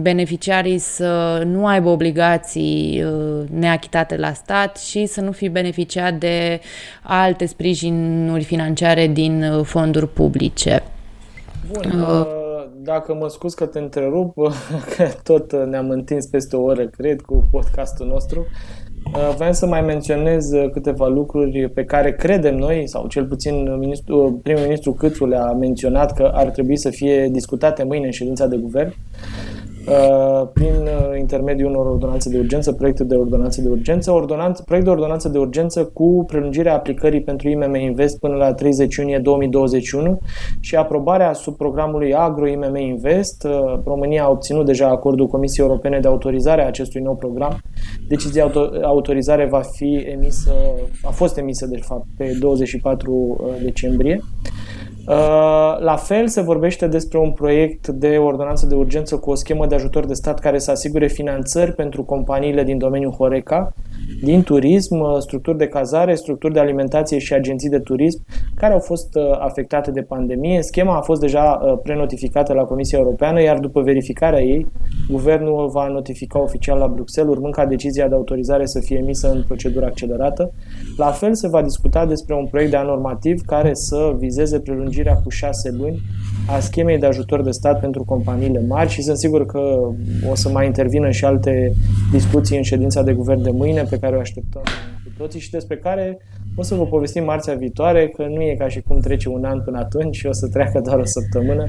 beneficiarii să nu aibă obligații uh, neachitate la stat și să nu fi beneficiat de alte sprijinuri financiare din uh, fonduri publice. Bun, uh, dacă mă scuz că te întrerup, [laughs] că tot ne-am întins peste o oră, cred, cu podcastul nostru, Vreau să mai menționez câteva lucruri pe care credem noi, sau cel puțin ministru, primul ministru Câțu le-a menționat că ar trebui să fie discutate mâine în ședința de guvern. Uh, prin uh, intermediul unor ordonanțe de urgență, proiecte de ordonanțe de urgență, ordonanță, proiect de ordonanță de urgență cu prelungirea aplicării pentru IMM Invest până la 30 iunie 2021 și aprobarea sub programului Agro IMM Invest. Uh, România a obținut deja acordul Comisiei Europene de autorizare a acestui nou program. Decizia auto- autorizare va fi emisă, a fost emisă de fapt pe 24 decembrie. Uh, la fel se vorbește despre un proiect de ordonanță de urgență cu o schemă de ajutor de stat care să asigure finanțări pentru companiile din domeniul Horeca, din turism, uh, structuri de cazare, structuri de alimentație și agenții de turism care au fost uh, afectate de pandemie. Schema a fost deja prenotificată la Comisia Europeană, iar după verificarea ei, guvernul va notifica oficial la Bruxelles, urmând ca decizia de autorizare să fie emisă în procedură accelerată. La fel se va discuta despre un proiect de anormativ care să vizeze prelungirea prelungirea cu șase luni a schemei de ajutor de stat pentru companiile mari și sunt sigur că o să mai intervină și alte discuții în ședința de guvern de mâine pe care o așteptăm cu toții și despre care o să vă povestim marțea viitoare, că nu e ca și cum trece un an până atunci și o să treacă doar o săptămână.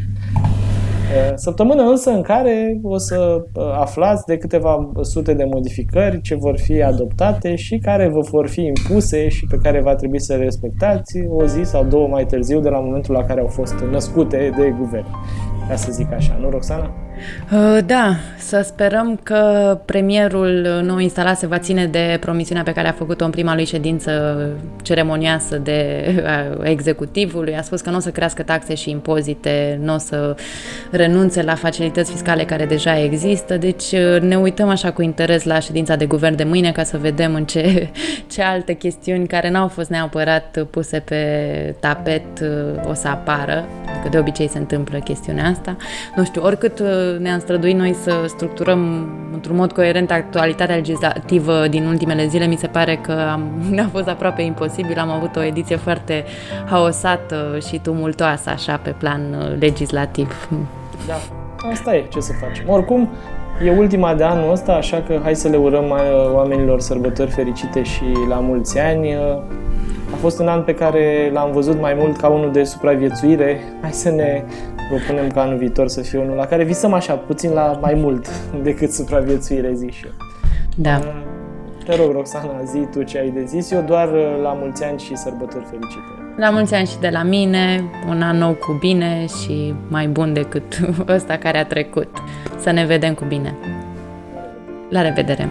Săptămână însă în care o să aflați de câteva sute de modificări ce vor fi adoptate și care vă vor fi impuse și pe care va trebui să le respectați o zi sau două mai târziu de la momentul la care au fost născute de guvern. Ca să zic așa, nu, Roxana? Uh, da, să sperăm că premierul nou instalat se va ține de promisiunea pe care a făcut-o în prima lui ședință ceremonioasă de [laughs] executivului. A spus că nu o să crească taxe și impozite, nu o să renunțe la facilități fiscale care deja există, deci uh, ne uităm așa cu interes la ședința de guvern de mâine ca să vedem în ce, [laughs] ce alte chestiuni care n-au fost neapărat puse pe tapet uh, o să apară, că de obicei se întâmplă chestiunea asta. Nu știu, oricât ne-am străduit noi să structurăm într-un mod coerent actualitatea legislativă din ultimele zile, mi se pare că am, [laughs] ne-a fost aproape imposibil. Am avut o ediție foarte haosată și tumultoasă așa pe plan uh, legislativ. Da, asta e, ce să facem. Oricum, E ultima de anul ăsta, așa că hai să le urăm uh, oamenilor sărbători fericite și la mulți ani. Uh, a fost un an pe care l-am văzut mai mult ca unul de supraviețuire. Hai să ne propunem ca anul viitor să fie unul la care visăm așa, puțin la mai mult decât supraviețuire, zic și eu. Da. Uh, te rog, Roxana, zi tu ce ai de zis. Eu doar uh, la mulți ani și sărbători fericite. La mulți ani și de la mine, un an nou cu bine și mai bun decât [laughs] ăsta care a trecut. Să ne vedem cu bine. La revedere!